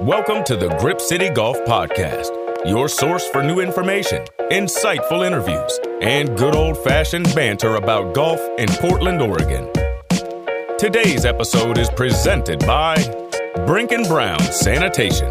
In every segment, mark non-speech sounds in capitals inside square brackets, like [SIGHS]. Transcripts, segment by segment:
Welcome to the Grip City Golf Podcast, your source for new information, insightful interviews, and good old fashioned banter about golf in Portland, Oregon. Today's episode is presented by Brink and Brown Sanitation.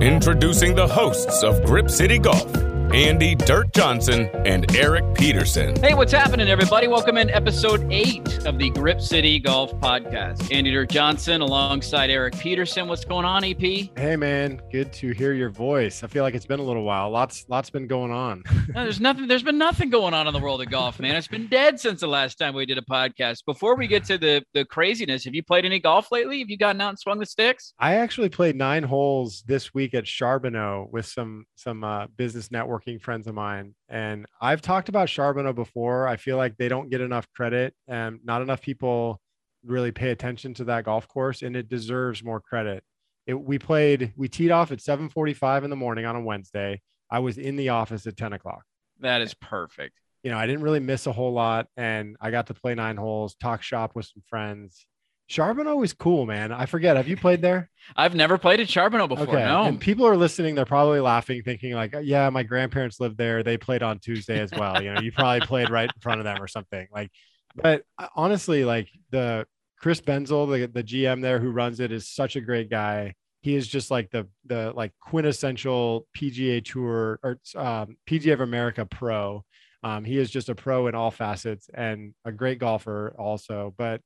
Introducing the hosts of Grip City Golf. Andy Dirt Johnson and Erik Peterson. Hey, what's happening, everybody? Welcome in episode eight of the Grip City Golf Podcast. Andy Dirt Johnson alongside Erik Peterson. What's going on, EP? Hey, man. Good to hear your voice. I feel like it's been a little while. Lots, lots been going on. [LAUGHS] no, there's nothing. There's been nothing going on in the world of golf, man. It's been dead since the last time we did a podcast. Before we get to the the craziness, have you played any golf lately? Have you gotten out and swung the sticks? I actually played nine holes this week at Charbonneau with some some uh, business network friends of mine. And I've talked about Charbonneau before. I feel like they don't get enough credit and not enough people really pay attention to that golf course and it deserves more credit. It, we played, we teed off at 745 in the morning on a Wednesday. I was in the office at 10 o'clock. That is perfect. You know, I didn't really miss a whole lot and I got to play nine holes, talk shop with some friends Charbonneau is cool, man. I forget. Have you played there? [LAUGHS] I've never played at Charbonneau before. Okay. No. And people are listening. They're probably laughing, thinking like, "Yeah, my grandparents lived there. They played on Tuesday as well. You know, you probably [LAUGHS] played right in front of them or something." Like, but uh, honestly, like the Chris Benzel, the the GM there who runs it, is such a great guy. He is just like the the like quintessential PGA Tour or um, PGA of America pro. Um, he is just a pro in all facets and a great golfer also. But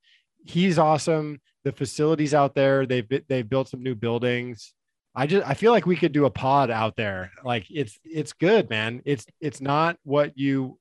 he's awesome. The facilities out there, they've they've built some new buildings. I just I feel like we could do a pod out there. Like it's it's good, man. It's it's not what you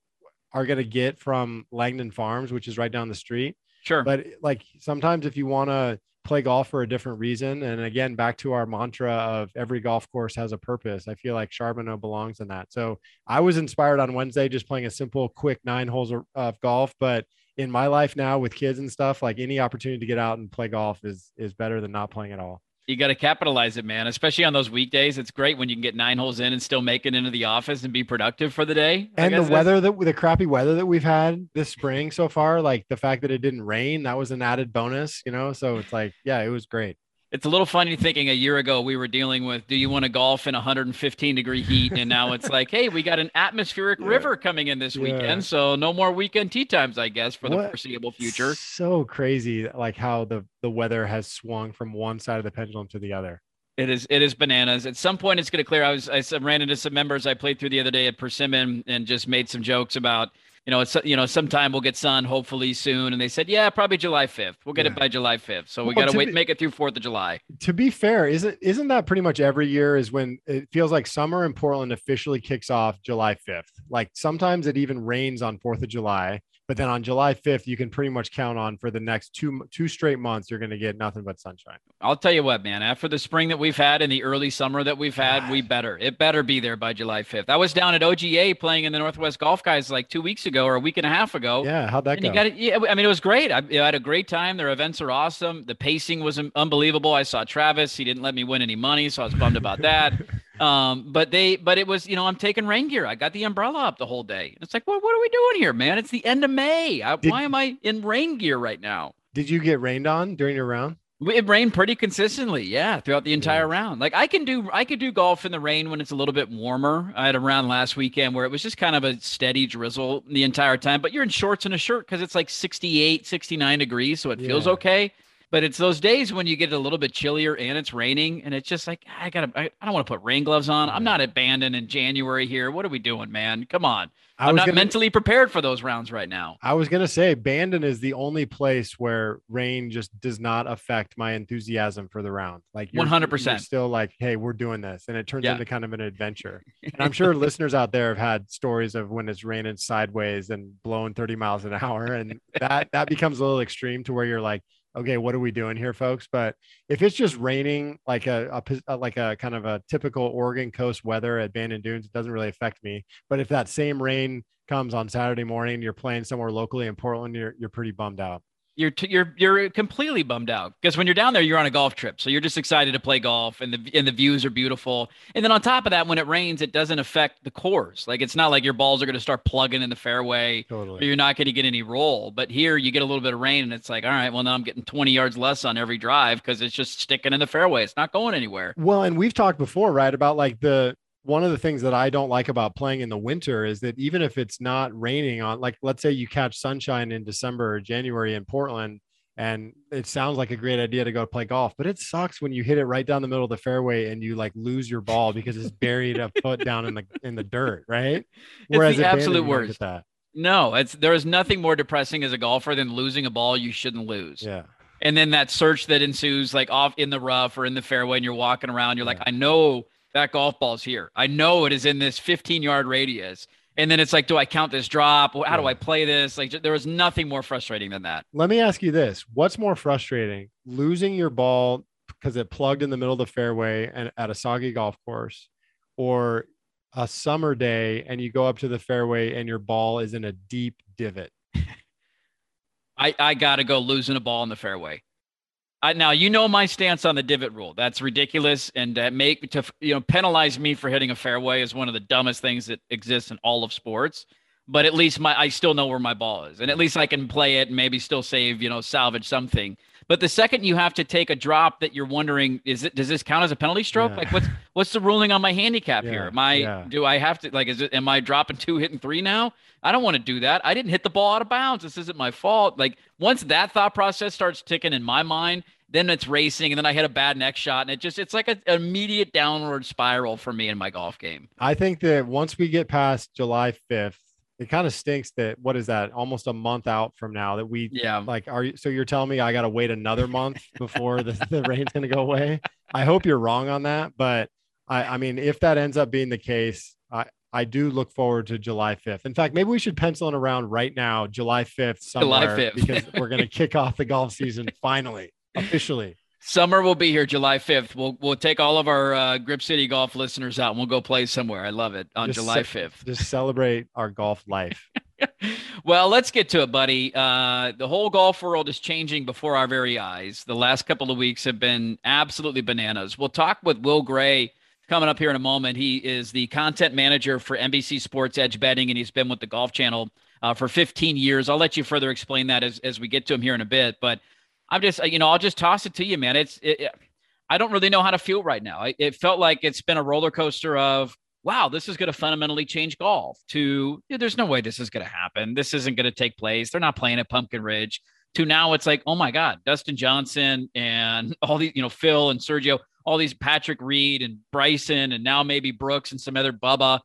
are gonna get from Langdon Farms, which is right down the street. Sure. But like sometimes if you want to play golf for a different reason, and again, back to our mantra of every golf course has a purpose. I feel like Charbonneau belongs in that. So I was inspired on Wednesday just playing a simple, quick nine holes of golf, but in my life now with kids and stuff, like any opportunity to get out and play golf is is better than not playing at all. You got to capitalize it, man. Especially on those weekdays, it's great when you can get nine holes in and still make it into the office and be productive for the day. And the weather that the crappy weather that we've had this spring so far, like the fact that it didn't rain, that was an added bonus, you know. So it's like, yeah, it was great it's a little funny thinking a year ago we were dealing with do you want to golf in 115 degree heat and now it's like hey we got an atmospheric yeah. river coming in this weekend yeah. so no more weekend tee times i guess for what? the foreseeable future so crazy like how the the weather has swung from one side of the pendulum to the other it is it is bananas. At some point, it's going to clear. I was I ran into some members I played through the other day at Persimmon and just made some jokes about you know, it's you know, sometime we'll get sun, hopefully soon. And they said, yeah, probably July 5th. We'll get yeah. it by July 5th. So we well, got to wait, be, make it through 4th of July. To be fair, isn't isn't that pretty much every year is when it feels like summer in Portland officially kicks off July 5th. Like sometimes it even rains on 4th of July. But then on July 5th, you can pretty much count on for the next two two straight months, you're going to get nothing but sunshine. I'll tell you what, man. After the spring that we've had and the early summer that we've had, we [SIGHS] better it better be there by July 5th. I was down at OGA playing in the Northwest Golf Guys like two weeks ago or a week and a half ago. Yeah, how'd that and go? You got it. Yeah, I mean, it was great. I, I had a great time. Their events are awesome. The pacing was unbelievable. I saw Travis. He didn't let me win any money, so I was bummed about that. [LAUGHS] Um, but they, but it was, you know, I'm taking rain gear. I got the umbrella up the whole day. It's like, what, what are we doing here, man? It's the end of May. I, did, why am I in rain gear right now? Did you get rained on during your round? It rained pretty consistently, yeah, throughout the entire yeah. round. Like I can do, I could do golf in the rain when it's a little bit warmer. I had a round last weekend where it was just kind of a steady drizzle the entire time. But you're in shorts and a shirt because it's like 68, 69 degrees, so it yeah. feels okay. But it's those days when you get a little bit chillier and it's raining, and it's just like I gotta. I, I don't want to put rain gloves on. I'm not mm-hmm. abandoned in January here. What are we doing, man? Come on. I am not gonna, mentally prepared for those rounds right now. I was gonna say Bandon is the only place where rain just does not affect my enthusiasm for the round. Like 100, percent still like, hey, we're doing this, and it turns yeah. into kind of an adventure. And I'm sure [LAUGHS] listeners out there have had stories of when it's raining sideways and blowing 30 miles an hour, and that that becomes a little extreme to where you're like, okay, what are we doing here, folks? But if it's just raining, like a, a, like a kind of a typical Oregon coast weather at Bandon Dunes, it doesn't really affect me. But if that same rain comes on Saturday morning, you're playing somewhere locally in Portland, you're you're pretty bummed out. You're t- you're you're completely bummed out because when you're down there, you're on a golf trip, so you're just excited to play golf, and the and the views are beautiful. And then on top of that, when it rains, it doesn't affect the course. Like it's not like your balls are going to start plugging in the fairway, totally. or you're not going to get any roll. But here, you get a little bit of rain, and it's like, all right, well now I'm getting 20 yards less on every drive because it's just sticking in the fairway. It's not going anywhere. Well, and we've talked before, right, about like the one of the things that I don't like about playing in the winter is that even if it's not raining on, like, let's say you catch sunshine in December or January in Portland, and it sounds like a great idea to go play golf, but it sucks when you hit it right down the middle of the fairway and you like lose your ball because it's buried a foot down in the in the dirt, right? [LAUGHS] Whereas it's the absolute worst. That. No, it's there is nothing more depressing as a golfer than losing a ball you shouldn't lose. Yeah. And then that search that ensues, like off in the rough or in the fairway, and you're walking around, you're yeah. like, I know that golf ball's here. I know it is in this 15 yard radius. And then it's like, do I count this drop? How yeah. do I play this? Like, there was nothing more frustrating than that. Let me ask you this What's more frustrating, losing your ball because it plugged in the middle of the fairway and at a soggy golf course, or a summer day and you go up to the fairway and your ball is in a deep divot? [LAUGHS] I, I got to go losing a ball in the fairway. Now you know my stance on the divot rule. That's ridiculous, and uh, make to you know penalize me for hitting a fairway is one of the dumbest things that exists in all of sports. But at least my I still know where my ball is, and at least I can play it and maybe still save you know salvage something. But the second you have to take a drop that you're wondering, is it does this count as a penalty stroke? Yeah. Like what's what's the ruling on my handicap yeah. here? Am I yeah. do I have to like is it am I dropping two, hitting three now? I don't want to do that. I didn't hit the ball out of bounds. This isn't my fault. Like once that thought process starts ticking in my mind, then it's racing, and then I hit a bad next shot, and it just it's like a, an immediate downward spiral for me in my golf game. I think that once we get past July fifth, it kind of stinks that what is that almost a month out from now that we yeah like are you so you're telling me I got to wait another month [LAUGHS] before the, the rain's going to go away. I hope you're wrong on that, but I I mean if that ends up being the case, I I do look forward to July 5th. In fact, maybe we should pencil it around right now, July 5th, somewhere, July 5th. because we're going [LAUGHS] to kick off the golf season finally officially. Summer will be here July 5th. We'll we'll take all of our uh, Grip City golf listeners out and we'll go play somewhere. I love it on just July 5th. Just celebrate our golf life. [LAUGHS] well, let's get to it, buddy. Uh, the whole golf world is changing before our very eyes. The last couple of weeks have been absolutely bananas. We'll talk with Will Gray coming up here in a moment. He is the content manager for NBC Sports Edge Betting, and he's been with the Golf Channel uh, for 15 years. I'll let you further explain that as, as we get to him here in a bit. But I'm just, you know, I'll just toss it to you, man. It's, it, I don't really know how to feel right now. It, it felt like it's been a roller coaster of, wow, this is going to fundamentally change golf. To yeah, there's no way this is going to happen. This isn't going to take place. They're not playing at Pumpkin Ridge. To now, it's like, oh my God, Dustin Johnson and [LAUGHS] all these, you know, Phil and Sergio, all these Patrick Reed and Bryson, and now maybe Brooks and some other Bubba.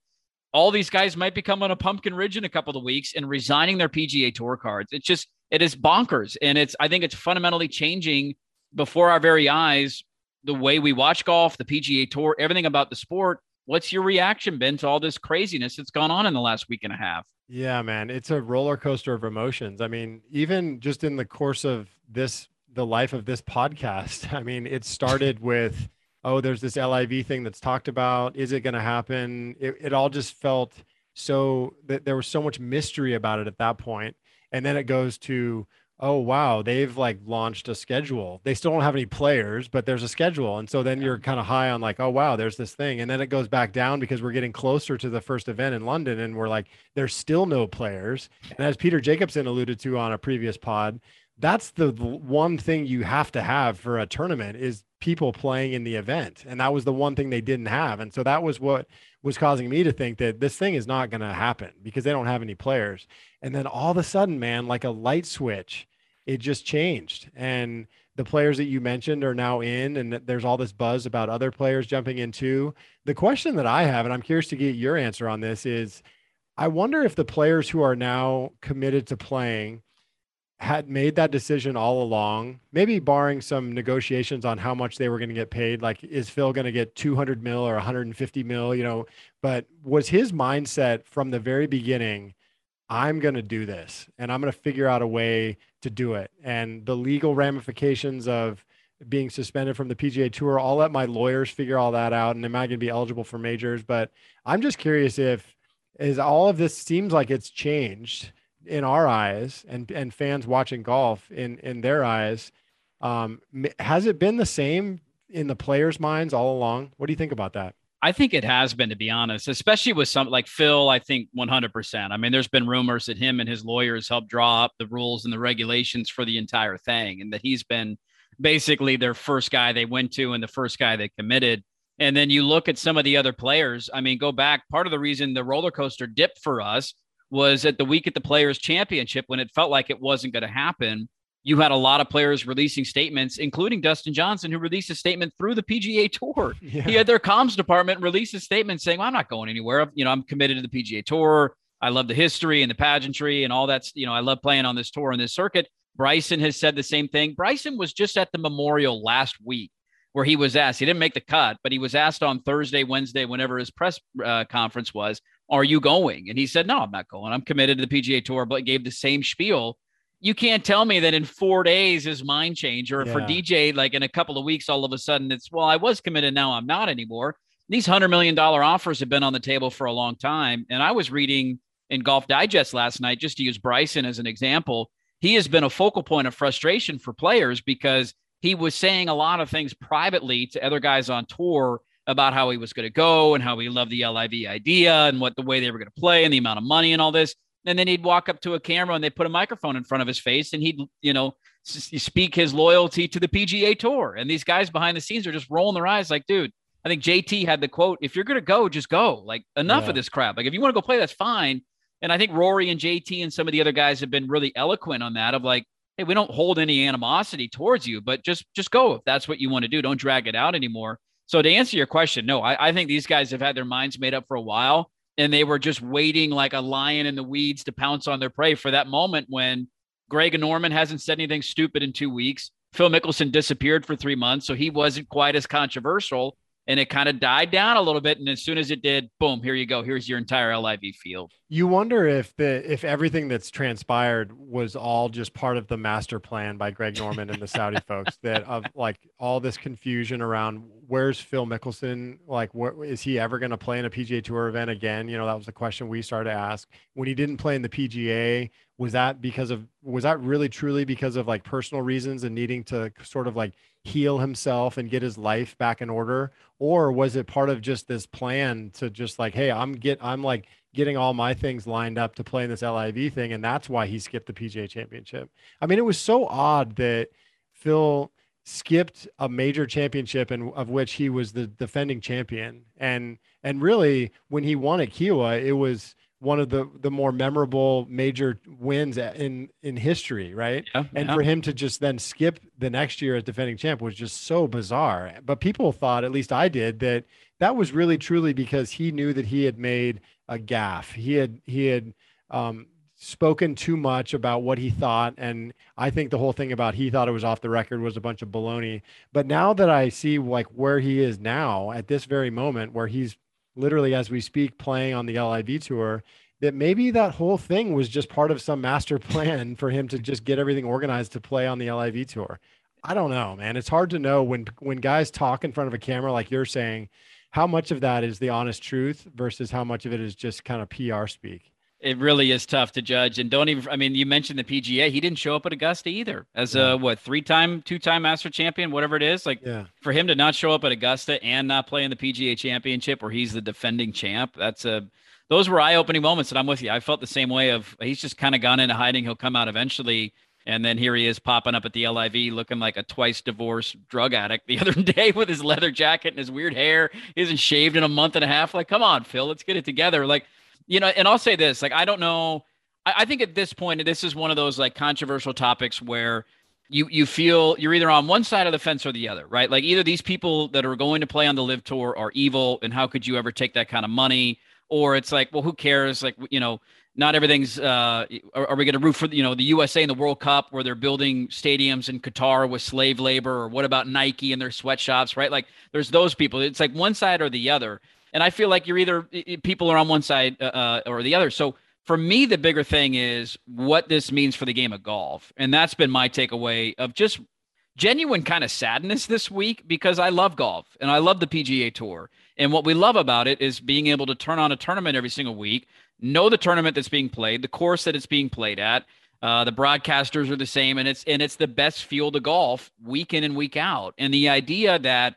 All these guys might be coming to Pumpkin Ridge in a couple of weeks and resigning their PGA Tour cards. It's just it is bonkers. And it's, I think it's fundamentally changing before our very eyes the way we watch golf, the PGA Tour, everything about the sport. What's your reaction been to all this craziness that's gone on in the last week and a half? Yeah, man, it's a roller coaster of emotions. I mean, even just in the course of this, the life of this podcast, [LAUGHS] I mean, it started [LAUGHS] with, oh, there's this LIV thing that's talked about. Is it going to happen? It, it all just felt so that there was so much mystery about it at that point and then it goes to oh wow they've like launched a schedule. They still don't have any players but there's a schedule. And so then you're kind of high on like oh wow there's this thing. And then it goes back down because we're getting closer to the first event in london and we're like there's still no players. And as peter jacobsen alluded to on a previous pod that's the one thing you have to have for a tournament is people playing in the event. And that was the one thing they didn't have. And so that was what was causing me to think that this thing is not going to happen because they don't have any players. And then all of a sudden man like a light switch it just changed. And the players that you mentioned are now in and there's all this buzz about other players jumping in too. The question that i have and i'm curious to get your answer on this is i wonder if the players who are now committed to playing had made that decision all along, maybe barring some negotiations on how much they were going to get paid. Like, is Phil going to get 200 mil or 150 mil? You know, but was his mindset from the very beginning, I'm going to do this and I'm going to figure out a way to do it. And the legal ramifications of being suspended from the PGA Tour, I'll let my lawyers figure all that out. And am I going to be eligible for majors? But I'm just curious if, is all of this seems like it's changed in our eyes and and fans watching golf in in their eyes um, has it been the same in the players' minds all along? What do you think about that? I think it has been, to be honest, especially with some like Phil. I think 100%. I mean, there's been rumors that him and his lawyers helped draw up the rules and the regulations for the entire thing, and that he's been basically their first guy they went to and the first guy they committed. And then you look at some of the other players. I mean, go back. Part of the reason the roller coaster dipped for us was at the week at the Players Championship when it felt like it wasn't going to happen you had a lot of players releasing statements, including Dustin Johnson, who released a statement through the PGA Tour. [LAUGHS] Yeah. He had their comms department release a statement saying, well, "I'm not going anywhere. You know, I'm committed to the PGA Tour. I love the history and the pageantry and all that's. You know, I love playing on this tour and this circuit." Bryson has said the same thing. Bryson was just at the Memorial last week where he was asked. He didn't make the cut, but he was asked on Thursday, Wednesday, whenever his press uh, conference was, "Are you going?" And he said, "No, I'm not going. I'm committed to the PGA Tour." But gave the same spiel you can't tell me that in four days his mind changed, or yeah. for DJ, like in a couple of weeks, all of a sudden it's, well, I was committed, now I'm not anymore. These $100 million offers have been on the table for a long time. And I was reading in Golf Digest last night, just to use Bryson as an example, he has been a focal point of frustration for players because he was saying a lot of things privately to other guys on tour about how he was going to go and how he loved the LIV idea and what the way they were going to play and the amount of money and all this and then he'd walk up to a camera and they put a microphone in front of his face and he'd you know speak his loyalty to the PGA Tour. And these guys behind the scenes are just rolling their eyes like, dude. I think JT had the quote: "If you're gonna go, just go. Like enough yeah. of this crap. Like if you want to go play, that's fine." And I think Rory and JT and some of the other guys have been really eloquent on that. Of like, hey, we don't hold any animosity towards you, but just just go if that's what you want to do. Don't drag it out anymore. So to answer your question, no, I, I think these guys have had their minds made up for a while and they were just waiting like a lion in the weeds to pounce on their prey for that moment when Greg Norman hasn't said anything stupid in two weeks. Phil Mickelson disappeared for three months, so he wasn't quite as controversial and it kind of died down a little bit. And as soon as it did, boom, here you go. Here's your entire LIV field. You wonder if the if everything that's transpired was all just part of the master plan by Greg Norman and the Saudi [LAUGHS] folks that of like all this confusion around where's Phil Mickelson? Like, what is he ever going to play in a PGA Tour event again? You know, that was the question we started to ask when he didn't play in the PGA. Was that because of was that really truly because of like personal reasons and needing to sort of like heal himself and get his life back in order? Or was it part of just this plan to just like hey i'm get i'm like getting all my things lined up to play in this liv thing and that's why he skipped the pga championship? I mean it was so odd that phil skipped a major championship and of which he was the defending champion. And and really when he won at Kiawah it was one of the the more memorable major wins in in history, right? Yeah, and yeah. for him to just then skip the next year as defending champ was just so bizarre. But people thought, at least I did, that that was really truly because he knew that he had made a gaffe. He had he had um, spoken too much about what he thought, and I think the whole thing about he thought it was off the record was a bunch of baloney. But now that I see like where he is now at this very moment, where he's literally as we speak playing on the LIV tour that maybe that whole thing was just part of some master [LAUGHS] plan for him to just get everything organized to play on the LIV tour. I don't know, man. It's hard to know when when guys talk in front of a camera like you're saying, how much of that is the honest truth versus how much of it is just kind of PR speak. It really is tough to judge. And don't even, I mean, you mentioned the PGA. He didn't show up at Augusta either as yeah. a, what, three time, two time master champion, whatever it is. Like, yeah. for him to not show up at Augusta and not play in the PGA championship where he's the defending champ, that's a, those were eye opening moments. And I'm with you. I felt the same way of he's just kind of gone into hiding. He'll come out eventually. And then here he is popping up at the LIV looking like a twice divorced drug addict the [LAUGHS] other day with his leather jacket and his weird hair. He hasn't shaved in a month and a half. Like, come on, Phil, let's get it together. Like, you know, and I'll say this, like, I don't know. I, I think at this point, this is one of those like controversial topics where you you feel you're either on one side of the fence or the other, right? Like either these people that are going to play on the LIV tour are evil, and how could you ever take that kind of money? Or it's like, well, who cares? Like, you know, not everything's. Uh, are, are we going to root for you know the USA in the World Cup where they're building stadiums in Qatar with slave labor, or what about Nike and their sweatshops, right? Like, there's those people. It's like one side or the other. And I feel like you're either people are on one side uh, uh, or the other. So for me, the bigger thing is what this means for the game of golf. And that's been my takeaway of just genuine kind of sadness this week because I love golf and I love the PGA Tour. And what we love about it is being able to turn on a tournament every single week, know the tournament that's being played, the course that it's being played at. Uh, the broadcasters are the same, and it's and it's the best field of golf week in and week out. And the idea that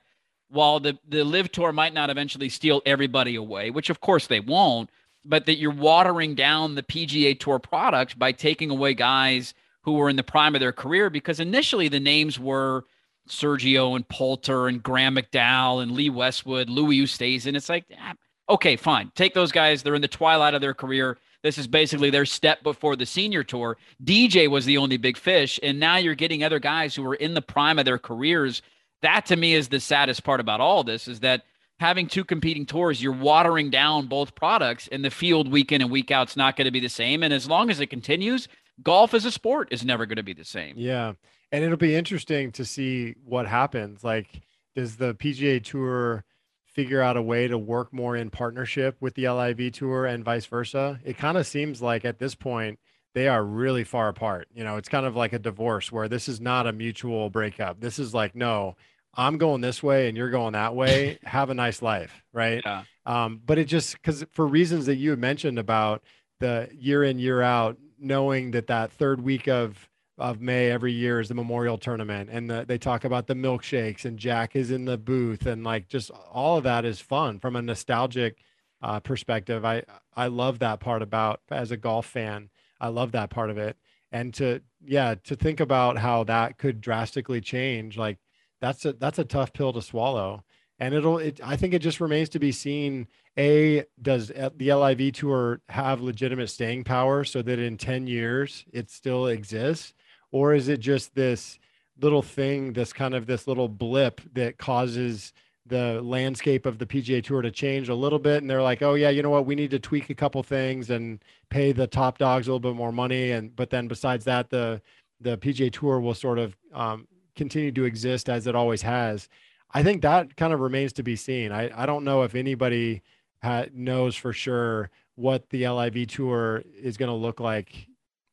while the the LIV tour might not eventually steal everybody away, which of course they won't, but that you're watering down the PGA Tour product by taking away guys who were in the prime of their career because initially the names were Sergio and Poulter and Graeme McDowell and Lee Westwood, Louis Oosthuizen. And it's like, ah, okay, fine. Take those guys. They're in the twilight of their career. This is basically their step before the senior tour. DJ was the only big fish. And now you're getting other guys who are in the prime of their careers. That to me is the saddest part about all this is that having two competing tours, you're watering down both products, and the field week in and week out is not going to be the same. And as long as it continues, golf as a sport is never going to be the same. Yeah. And it'll be interesting to see what happens. Like, does the PGA Tour figure out a way to work more in partnership with the LIV Tour and vice versa? It kind of seems like at this point, they are really far apart. You know, it's kind of like a divorce where this is not a mutual breakup. This is like, no, I'm going this way and you're going that way. [LAUGHS] Have a nice life, right? Yeah. Um, but it just because for reasons that you had mentioned about the year in year out, knowing that that third week of of May every year is the Memorial Tournament, and the, they talk about the milkshakes, and Jack is in the booth, and like just all of that is fun from a nostalgic uh, perspective. I I love that part about as a golf fan. I love that part of it, and to yeah to think about how that could drastically change like that's a that's a tough pill to swallow and it'll it, i think it just remains to be seen a does the liv tour have legitimate staying power so that in 10 years it still exists or is it just this little thing this kind of this little blip that causes the landscape of the PGA Tour to change a little bit, and they're like, "Oh yeah, you know what? We need to tweak a couple things and pay the top dogs a little bit more money." And but then besides that, the the PGA Tour will sort of um, continue to exist as it always has. I think that kind of remains to be seen. I, I don't know if anybody ha- knows for sure what the LIV tour is going to look like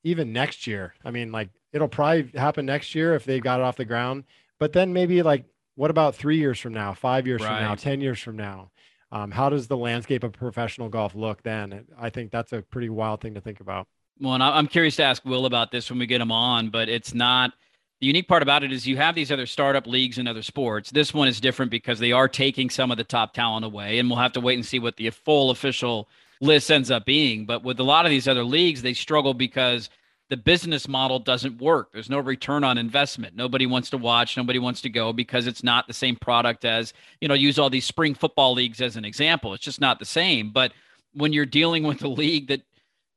even next year. I mean, like it'll probably happen next year if they got it off the ground, but then maybe like, what about three years from now, five years right. from now, 10 years from now? Um, how does the landscape of professional golf look then? I think that's a pretty wild thing to think about. Well, and I'm curious to ask Will about this when we get him on, but it's not – the unique part about it is you have these other startup leagues and other sports. This one is different because they are taking some of the top talent away, and we'll have to wait and see what the full official list ends up being. But with a lot of these other leagues, they struggle because the business model doesn't work. There's no return on investment. Nobody wants to watch, nobody wants to go because it's not the same product as, you know, use all these spring football leagues as an example. It's just not the same. But when you're dealing with a league that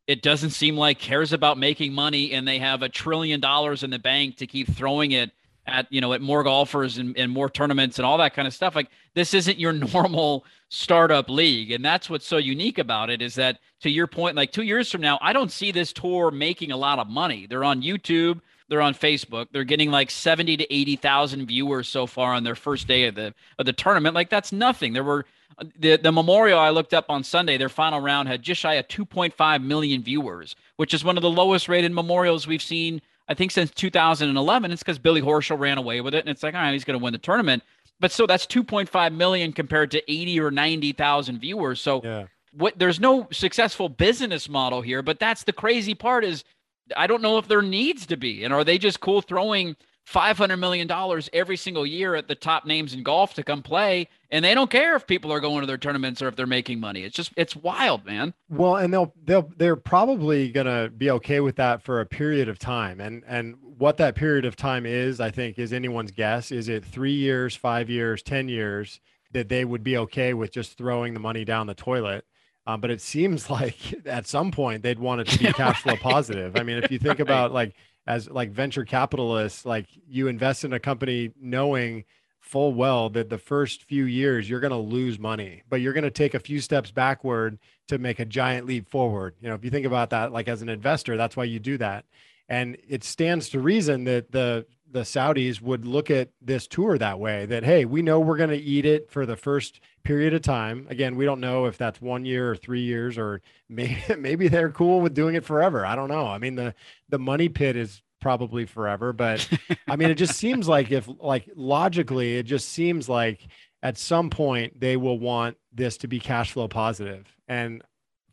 it doesn't seem like cares about making money and they have a trillion dollars in the bank to keep throwing it at you know at more golfers and, and more tournaments and all that kind of stuff. Like this isn't your [LAUGHS] normal startup league. And that's what's so unique about it is that to your point like two years from now i don't see this tour making a lot of money. They're on youtube. They're on facebook. They're getting like 70 to 80000 viewers so far on their first day of the of the tournament. Like that's nothing. There were the the memorial I looked up on Sunday, their final round had just shy of 2.5 million viewers, which is one of the lowest rated memorials we've seen, I think, since 2011. It's because Billy Horschel ran away with it, and it's like, all right, he's going to win the tournament. But so that's 2.5 million compared to 80 or 90,000 viewers. So yeah. what? There's no successful business model here. But that's the crazy part is I don't know if there needs to be, and are they just cool throwing $500 million every single year at the top names in golf to come play and they don't care if people are going to their tournaments or if they're making money. It's just it's wild man. Well and they'll they'll they're probably going to be okay with that for a period of time. And and what that period of time is i think is anyone's guess. Is it 3 years 5 years 10 years that they would be okay with just throwing the money down the toilet? Um, but it seems [LAUGHS] like at some point they'd want it to be [LAUGHS] cash flow positive. I mean if you think right. about like as like venture capitalists like you invest in a company knowing full well that the first few years you're going to lose money but you're going to take a few steps backward to make a giant leap forward. You know if you think about that like as an investor that's why you do that. And it stands to reason that the the Saudis would look at this tour that way that hey we know we're going to eat it for the first period of time again we don't know if that's one year or three years or [LAUGHS] maybe maybe they're cool with doing it forever i don't know i mean the the money pit is probably forever but [LAUGHS] i mean it just seems like if like logically it just seems like at some point they will want this to be cash flow positive. positive and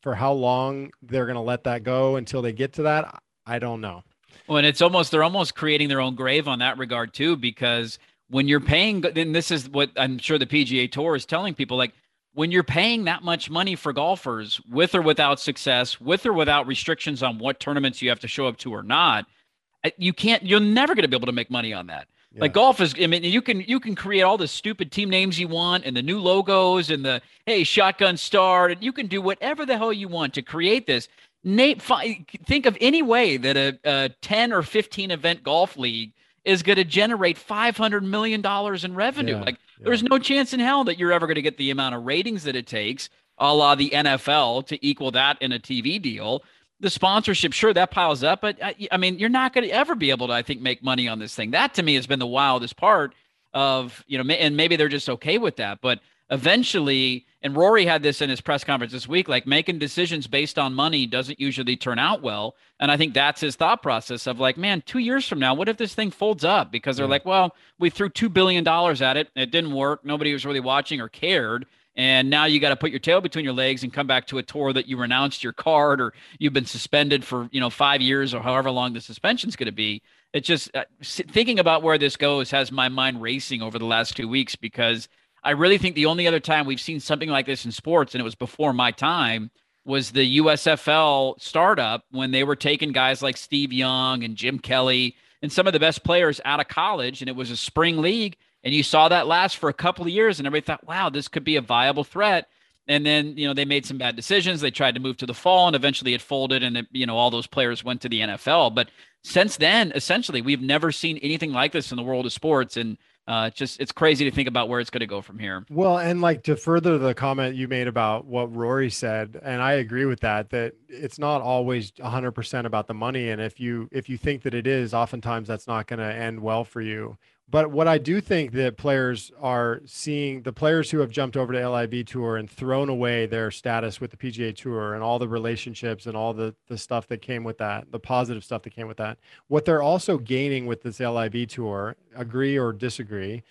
for how long they're going to let that go until they get to that, I don't know. Well, and it's almost they're almost creating their own grave on that regard too, because when you're paying, then this is what I'm sure the PGA Tour is telling people, like when you're paying that much money for golfers, with or without success, with or without restrictions on what tournaments you have to show up to or not, you can't. You're never going to be able to make money on that. Yeah. Like golf is, I mean, you can you can create all the stupid team names you want and the new logos and the hey shotgun start and you can do whatever the hell you want to create this. Nate, think of any way that a, a 10 or 15 event golf league is going to generate 500 million dollars in revenue. Yeah, like yeah. there's no chance in hell that you're ever going to get the amount of ratings that it takes, a la the NFL, to equal that in a TV deal the sponsorship, sure, that piles up, but I, I mean, you're not going to ever be able to, I think, make money on this thing. That to me has been the wildest part of, you know, and maybe they're just okay with that. But eventually, and Rory had this in his press conference this week, like making decisions based on money doesn't usually turn out well. And I think that's his thought process of like, man, two years from now, what if this thing folds up? Because they're yeah. like, well, we threw $2 billion at it. It didn't work. Nobody was really watching or cared and now you got to put your tail between your legs and come back to a tour that you renounced your card or you've been suspended for you know five years or however long the suspension's going to be it's just uh, thinking about where this goes has my mind racing over the last two weeks because i really think the only other time we've seen something like this in sports and it was before my time was the usfl startup when they were taking guys like steve young and jim kelly and some of the best players out of college and it was a spring league and you saw that last for a couple of years, and everybody thought, wow, this could be a viable threat. And then, you know, they made some bad decisions. They tried to move to the fall, and eventually it folded, and, it, you know, all those players went to the NFL. But since then, essentially, we've never seen anything like this in the world of sports. And uh, just it's crazy to think about where it's going to go from here. Well, and like to further the comment you made about what Rory said, and I agree with that. That it's not always 100% about the money, and if you if you think that it is, oftentimes that's not going to end well for you. But what I do think that players are seeing the players who have jumped over to LIV Tour and thrown away their status with the PGA Tour and all the relationships and all the, the stuff that came with that, the positive stuff that came with that. What they're also gaining with this LIV Tour, agree or disagree,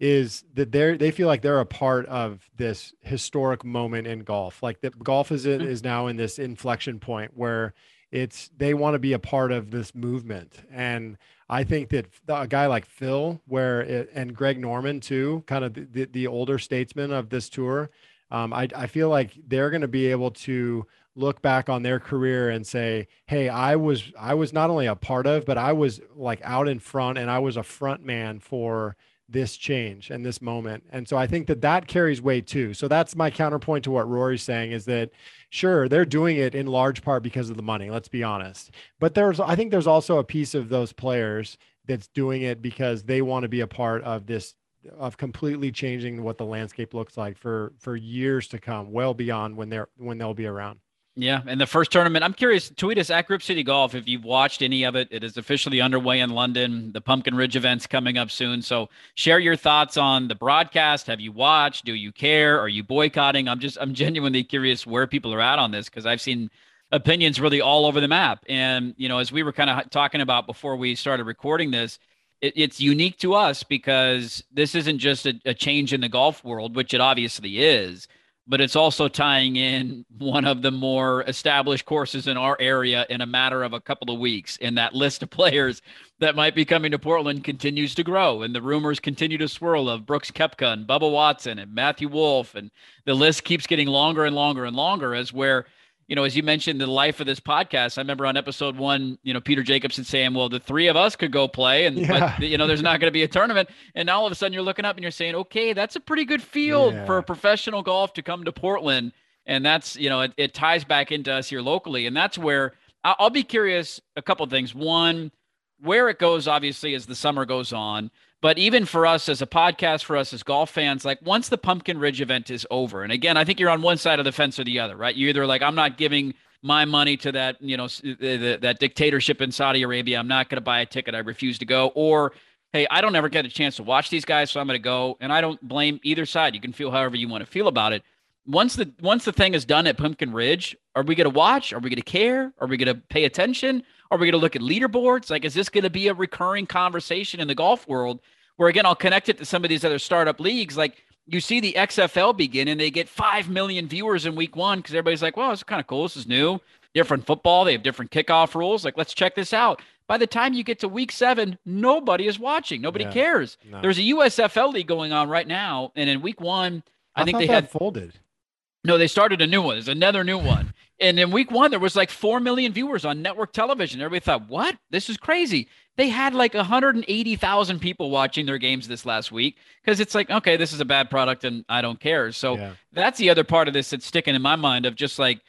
is that they they feel like they're a part of this historic moment in golf. Like that golf is in, mm-hmm. is now in this inflection point where it's they want to be a part of this movement and I think that a guy like Phil, where it, and Greg Norman too, kind of the, the older statesmen of this tour, um, I, I feel like they're going to be able to look back on their career and say, "Hey, I was I was not only a part of, but I was like out in front, and I was a front man for." this change and this moment. And so I think that that carries weight too. So that's my counterpoint to what Rory's saying is that sure they're doing it in large part because of the money let's be honest. But there's i think there's also a piece of those players that's doing it because they want to be a part of this of completely changing what the landscape looks like for for years to come well beyond when they're when they'll be around yeah, and the first tournament, I'm curious. Tweet us at Grip City Golf if you've watched any of it. It is officially underway in London. The Pumpkin Ridge event's coming up soon. So share your thoughts on the broadcast. Have you watched? Do you care? Are you boycotting? I'm just I'm genuinely curious where people are at on this because I've seen opinions really all over the map. And you know, as we were kind of talking about before we started recording this, it, it's unique to us because this isn't just a, a change in the golf world, which it obviously is but it's also tying in one of the more established courses in our area in a matter of a couple of weeks. And that list of [LAUGHS] players that might be coming to Portland continues to grow. And the rumors continue to swirl of Brooks Koepka and Bubba Watson and Matthew Wolff. And the list keeps getting longer and longer and longer as where – you know, as you mentioned, the life of this podcast. I remember on episode one, you know, Peter Jacobsen saying, "Well, the three of us could go play, and yeah. but you know, there's [LAUGHS] not going to be a tournament." And now all of a sudden, you're looking up and you're saying, "Okay, that's a pretty good field yeah. for professional golf to come to Portland." And that's you know, it, it ties back into us here locally, and that's where I'll, I'll be curious. A couple things. One, where it goes, obviously, as the summer goes on. But even for us as a podcast, for us as golf fans, like once the Pumpkin Ridge event is over, and again, I think you're on one side of the fence or the other, right? You either like, I'm not giving my money to that, you know, that dictatorship in Saudi Arabia. I'm not going to buy a ticket. I refuse to go. Or, hey, I don't ever get a chance to watch these guys, so I'm going to go. And I don't blame either side. You can feel however you want to feel about it. Once the once the thing is done at Pumpkin Ridge, are we going to watch? Are we going to care? Are we going to pay attention? Are we going to look at leaderboards? Like, is this going to be a recurring conversation in the golf world? Where again, I'll connect it to some of these other startup leagues. Like, you see the XFL begin and they get 5 million viewers in week one because everybody's like, well, it's kind of cool. This is new. Different football. They have different kickoff rules. Like, let's check this out. By the time you get to week seven, nobody is watching. Nobody yeah, cares. No. There's a USFL league going on right now. And in week one, I, I think they had folded. No, they started a new one. There's another new one. And in week one, there was like 4 million viewers on network television. Everybody thought, what? This is crazy. They had like 180,000 people watching their games this last week because it's like, okay, this is a bad product and I don't care. So yeah. that's the other part of this that's sticking in my mind of just like,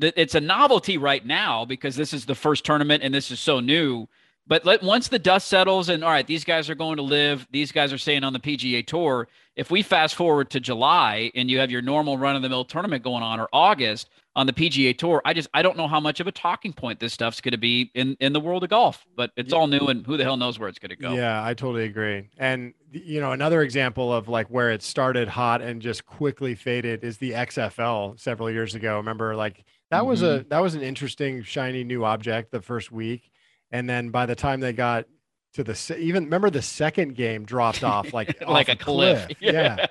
it's a novelty right now because this is the first tournament and this is so new. But let once the dust settles and all right, these guys are going to LIV, these guys are staying on the PGA Tour. If we fast forward to July and you have your normal run of the mill tournament going on or August, on the PGA Tour. I just I don't know how much of a talking point this stuff's going to be in in the world of golf, but it's all new and who the hell knows where it's going to go. Yeah, I totally agree. And you know, another example of like where it started hot and just quickly faded is the XFL several years ago. Remember like that mm-hmm. was a mm-hmm. that was an interesting shiny new object the first week and then by the time they got to the even remember the second game dropped [LAUGHS] off like like off a, cliff. cliff. [LAUGHS] Yeah.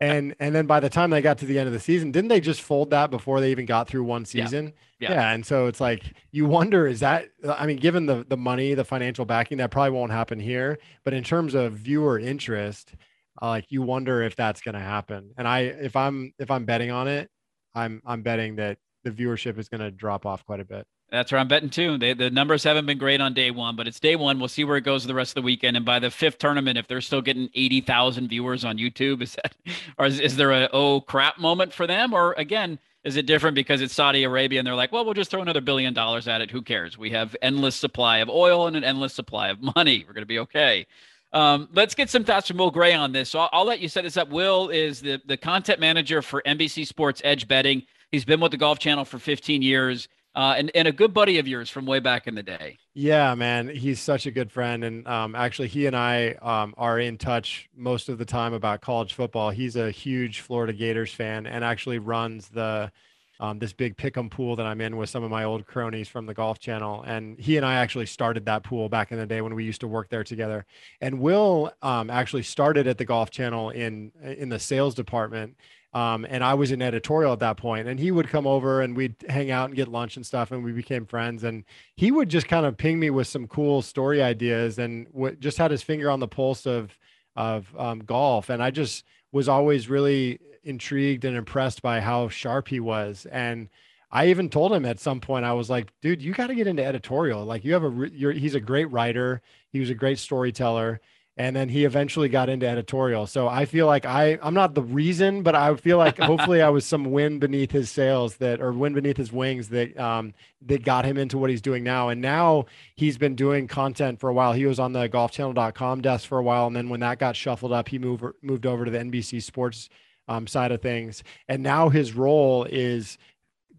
and and then by the time they got to the end of the season, didn't they just fold that before they even got through one season? Yeah. yeah. yeah. And so it's like you wonder is that I mean, given the the money, the financial backing, that probably won't happen here. But in terms of viewer interest, uh, like you wonder if that's going to happen. And I if I'm if I'm betting on it, I'm I'm betting that the viewership is going to drop off quite a bit. That's where I'm betting too. They, the numbers haven't been great on day one, but it's day one. We'll see where it goes the rest of the weekend. And by the fifth tournament, if they're still getting 80,000 viewers on YouTube, is that, or is, is there a, oh crap moment for them? Or again, is it different because it's Saudi Arabia and they're like, well, we'll just throw another billion dollars at it. Who cares? We have endless supply of oil and an endless supply of money. We're going to be okay. Um, let's get some thoughts from Will Gray on this. So I'll, I'll let you set this up. Will is the, the content manager for NBC Sports Edge Betting. He's been with the Golf Channel for 15 years uh, and, and a good buddy of yours from way back in the day. Yeah, man, he's such a good friend, and um, actually, he and I um, are in touch most of the time about college football. He's a huge Florida Gators fan, and actually runs the um, this big pick'em pool that I'm in with some of my old cronies from the Golf Channel. And he and I actually started that pool back in the day when we used to work there together. And Will um, actually started at the Golf Channel in in the sales department um, and I was in editorial at that point, and he would come over and we'd hang out and get lunch and stuff, and we became friends. And he would just kind of ping me with some cool story ideas, and w- just had his finger on the pulse of of um, golf. And I just was always really intrigued and impressed by how sharp he was. And I even told him at some point, I was like, "Dude, you got to get into editorial. Like, you have a you're, he's a great writer. He was a great storyteller." And then he eventually got into editorial. So I feel like I I'm not the reason, but I feel like [LAUGHS] hopefully I was some wind beneath his sails that or wind beneath his wings that um that got him into what he's doing now. And now he's been doing content for a while. He was on the golfchannel.com desk for a while and then when that got shuffled up, he moved moved over to the NBC Sports um, side of things. And now his role is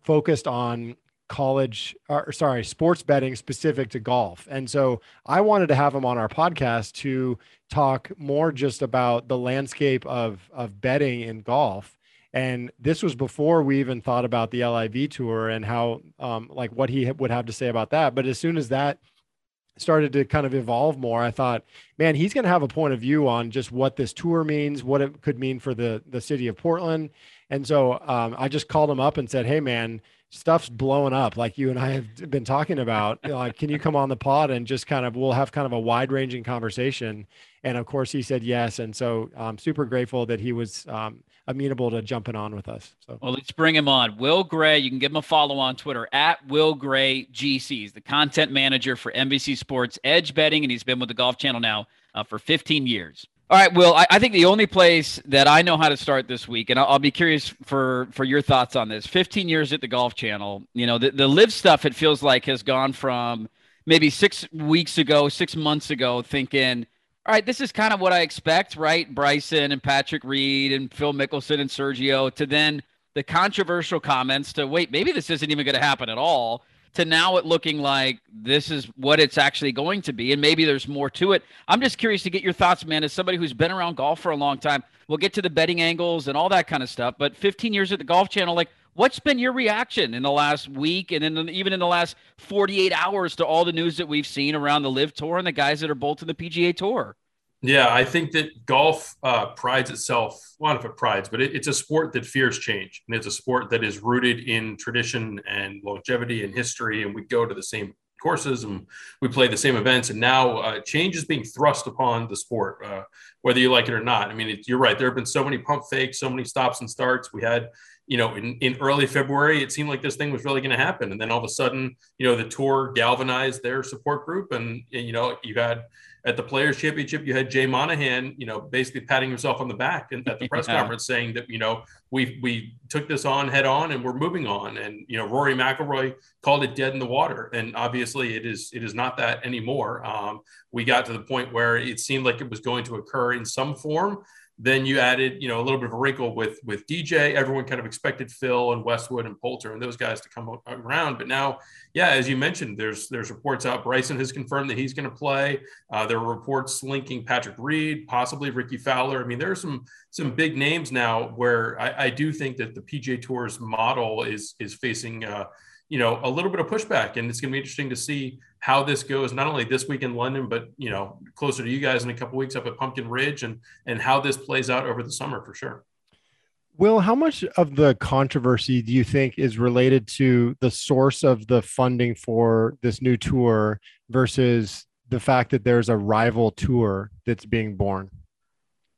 focused on college or sorry sports betting specific to golf. And so i wanted to have him on our podcast to talk more just about the landscape of of betting in golf. And this was before we even thought about the liv tour and how um, like what he would have to say about that. But as soon as that started to kind of evolve more i thought man he's going to have a point of view on just what this tour means what it could mean for the the city of portland. And so um, i just called him up and said hey man stuff's blowing up like you and I have been talking about. [LAUGHS] Like, can you come on the pod and just kind of we'll have kind of a wide ranging conversation? And of course, he said yes. And so I'm super grateful that he was um, amenable to jumping on with us. So well, let's bring him on. Will Gray, you can give him a follow on Twitter at Will Gray GCs, the content manager for NBC Sports Edge Betting, and he's been with the Golf Channel now uh, for 15 years. All right, Will. I, I, think the only place that I know how to start this week, and I'll, I'll, be curious for for your thoughts on this. 15 years at the Golf Channel, you know, the, the LIV stuff. It feels like has gone from maybe six weeks ago, six months ago, thinking, all right, this is kind of what I expect, right? Bryson and Patrick Reed and Phil Mickelson and Sergio, to then the controversial comments to wait, maybe this isn't even going to happen at all to now it looking like this is what it's actually going to be and maybe there's more to it. I'm just curious to get your thoughts man as somebody who's been around golf for a long time. We'll get to the betting angles and all that kind of stuff but 15 years at the golf channel like what's been your reaction in the last week and then even in the last 48 hours to all the news that we've seen around the LIV tour and the guys that are bolting the pga tour Yeah, I think that golf uh, prides itself. Well, if it prides, but it, it's a sport that fears change, and it's a sport that is rooted in tradition and longevity and history. And we go to the same courses and we play the same events. And now uh, change is being thrust upon the sport, uh, whether you like it or not. I mean, it, you're right. There have been so many pump fakes, so many stops and starts. We had, you know, in, in early February, it seemed like this thing was really going to happen. And then all of a sudden, you know, the tour galvanized their support group. And, and you know, you had at the Players Championship, you had Jay Monahan, you know, basically patting himself on the back and at the press yeah. conference saying that, you know, we we took this on head on and we're moving on. And you know, Rory McIlroy called it dead in the water, and obviously it is it is not that anymore. Um, we got to the point where it seemed like it was going to occur in some form, then you added, you know, a little bit of a wrinkle with with DJ. Everyone kind of expected Phil and Westwood and Poulter and those guys to come around. But now, yeah, as you mentioned, there's there's reports out. Bryson has confirmed that he's going to play. Uh, there are reports linking Patrick Reed, possibly Rickie Fowler. I mean, there are some some big names now where I, I do think that the PGA Tour's model is is facing. Uh, you know a little bit of pushback and it's going to be interesting to see how this goes not only this week in london but you know closer to you guys in a couple weeks up at pumpkin ridge and and how this plays out over the summer for sure. Will how much of the controversy do you think is related to the source of the funding for this new tour versus the fact that there's a rival tour that's being born?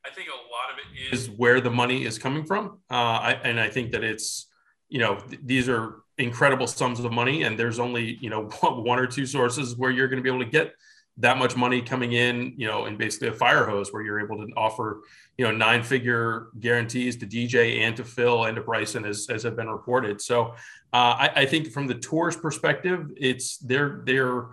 I think a lot of it is where the money is coming from. Uh, I, and i think that it's you know th- these are incredible sums of money and there's only you know [LAUGHS] one or two sources where you're going to be able to get that much money coming in you know in basically a fire hose where you're able to offer you know nine figure guarantees to dj and to phil and to bryson as, as have been reported. So uh, I, I think from the tour's perspective it's they're they're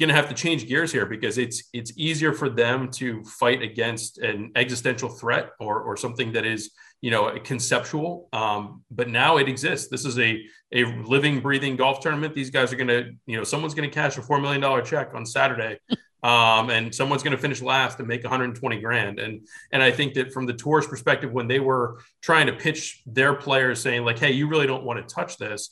going to have to change gears here because it's it's easier for them to fight against an existential threat or or something that is you know conceptual um, but now it exists. This is a a living breathing golf tournament. These guys are going to you know someone's going to cash a four million dollar check on saturday [LAUGHS] um, and someone's going to finish last and make 120 grand. And and i think that from the tour's perspective when they were trying to pitch their players saying like hey you really don't want to touch this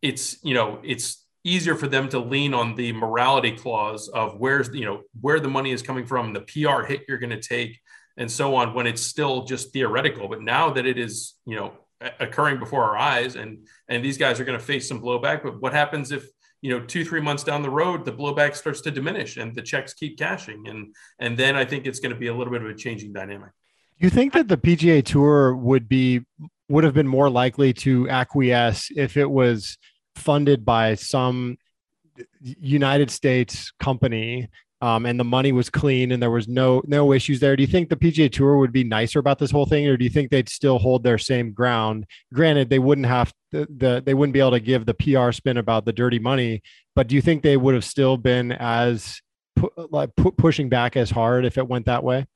it's you know it's easier for them to lean on the morality clause of where's you know where the money is coming from the pr hit you're going to take and so on when it's still just theoretical. But now that it is, you know, occurring before our eyes and and these guys are going to face some blowback. But what happens if you know two three months down the road the blowback starts to diminish and the checks keep cashing and and then I think it's going to be a little bit of a changing dynamic. You think that the PGA Tour would be would have been more likely to acquiesce if it was funded by some United States company um, and the money was clean and there was no no issues there. Do you think the PGA Tour would be nicer about this whole thing, or do you think they'd still hold their same ground? Granted, they wouldn't have the, the they wouldn't be able to give the PR spin about the dirty money, but do you think they would have still been as pu- like pu- pushing back as hard if it went that way?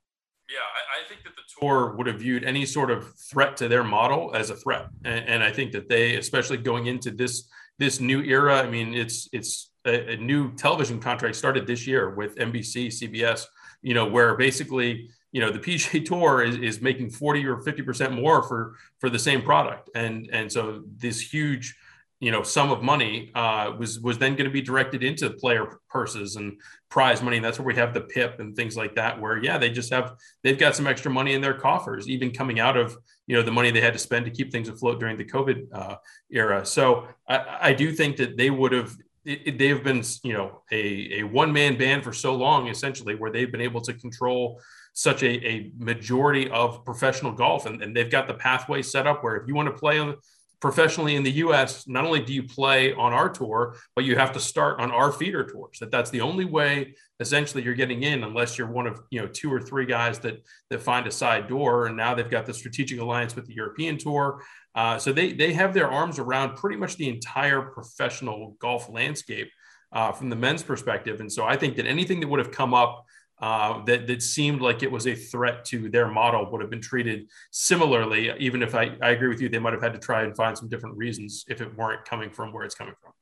Yeah, I, I, think that the tour would have viewed any sort of threat to their model as a threat, and, and I think that they, especially going into this this new era, I mean, it's it's a, a new television contract started this year with NBC, CBS, you know, where basically, you know, the PGA [LAUGHS] Tour is, is making 40 or 50% more for for the same product. And and so this huge, you know, sum of money uh, was was then going to be directed into player purses and prize money. And that's where we have the PIP and things like that, where yeah, they just have they've got some extra money in their coffers, even coming out of you know the money they had to spend to keep things afloat during the COVID uh, era. So I, I do think that they would have it, they've been, you know, a, a one man band for so long, essentially, where they've been able to control such a, a majority of professional golf. And, and they've got the pathway set up where if you want to play on, professionally in the US, not only do you play on our tour, but you have to start on our feeder tours. That that's the only way essentially you're getting in unless you're one of, you know, two or three guys that that find a side door and now they've got the strategic alliance with the European tour. Uh, so they they have their arms around pretty much the entire professional golf landscape uh, from the men's perspective. And so I think that anything that would have come up uh, that that seemed like it was a threat to their model would have been treated similarly. Even if I, I agree with you, they might have had to try and find some different reasons if it weren't coming from where it's coming from.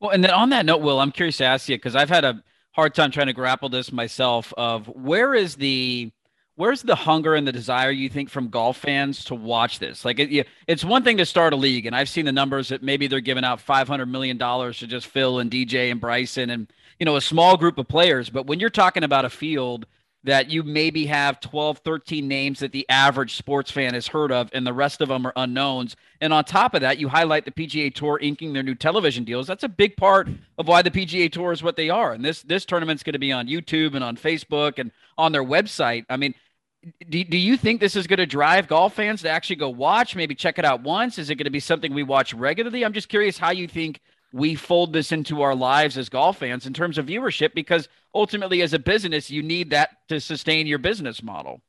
Well, and then on that note, Will, I'm curious to ask you because I've had a hard time trying to grapple this myself. Of where is the where's the hunger and the desire you think from golf fans to watch this? Like, it, it's one thing to start a league, and I've seen the numbers that maybe they're giving out five hundred million dollars to just Phil and DJ and Bryson and you know a small group of players. But when you're talking about a field that you maybe have 12, 13 names that the average sports fan has heard of, and the rest of them are unknowns. And on top of that, you highlight the PGA Tour inking their new television deals. That's a big part of why the PGA Tour is what they are. And this this tournament's going to be on YouTube and on Facebook and on their website. I mean, do, do you think this is going to drive golf fans to actually go watch, maybe check it out once? Is it going to be something we watch regularly? I'm just curious how you think we fold this into our lives as golf fans in terms of viewership because ultimately as a business you need that to sustain your business model.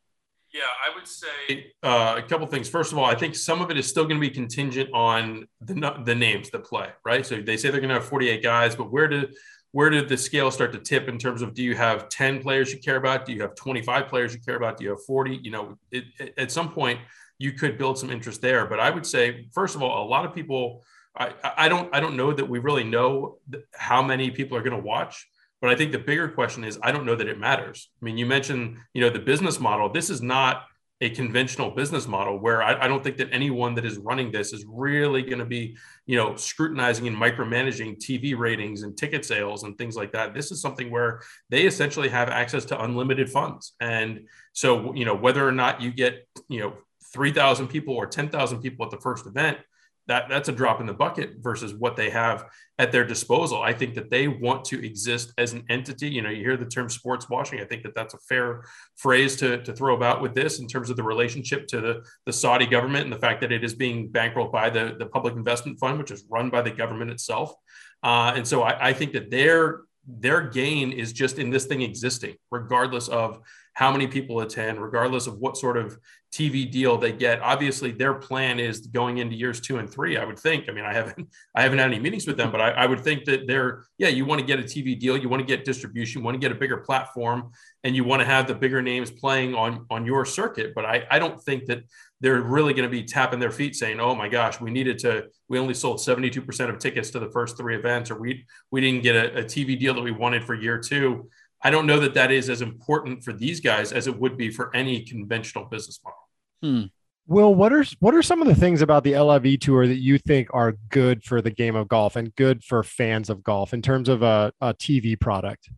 Yeah i would say uh, a couple things. First of all i think some of it is still going to be contingent on the, the names that play right? So they say they're going to have 48 guys but where did where did the scale start to tip in terms of do you have 10 players you care about? Do you have 25 players you care about? Do you have 40 you know it, it, at some point you could build some interest there. But i would say first of all a lot of people I, I don't I don't know that we really know how many people are going to watch, but I think the bigger question is I don't know that it matters. I mean, you mentioned you know the business model. This is not a conventional business model where I, I don't think that anyone that is running this is really going to be you know scrutinizing and micromanaging TV ratings and ticket sales and things like that. This is something where they essentially have access to unlimited funds, and so you know whether or not you get you know 3,000 people or 10,000 people at the first event that that's a drop in the bucket versus what they have at their disposal. I think that they want to exist as an entity. You know, you hear the term sports washing. I think that that's a fair phrase to, to throw about with this in terms of the relationship to the, the Saudi government and the fact that it is being bankrolled by the, the public investment fund, which is run by the government itself. Uh, and so I, I think that their their gain is just in this thing existing, regardless of how many people attend, regardless of what sort of TV deal they get. Obviously, their plan is going into years two and three. I would think. I mean, I haven't [LAUGHS] I haven't had any meetings with them, but I, I would think that they're yeah. You want to get a TV deal, you want to get distribution, you want to get a bigger platform, and you want to have the bigger names playing on on your circuit. But I I don't think that they're really going to be tapping their feet saying, "Oh my gosh, we needed to. We only sold seventy two percent of tickets to the first three events, or we we didn't get a, a TV deal that we wanted for year two. I don't know that that is as important for these guys as it would be for any conventional business model. Hmm. Will, what are what are some of the things about the LIV tour that you think are good for the game of golf and good for fans of golf in terms of a, a TV product?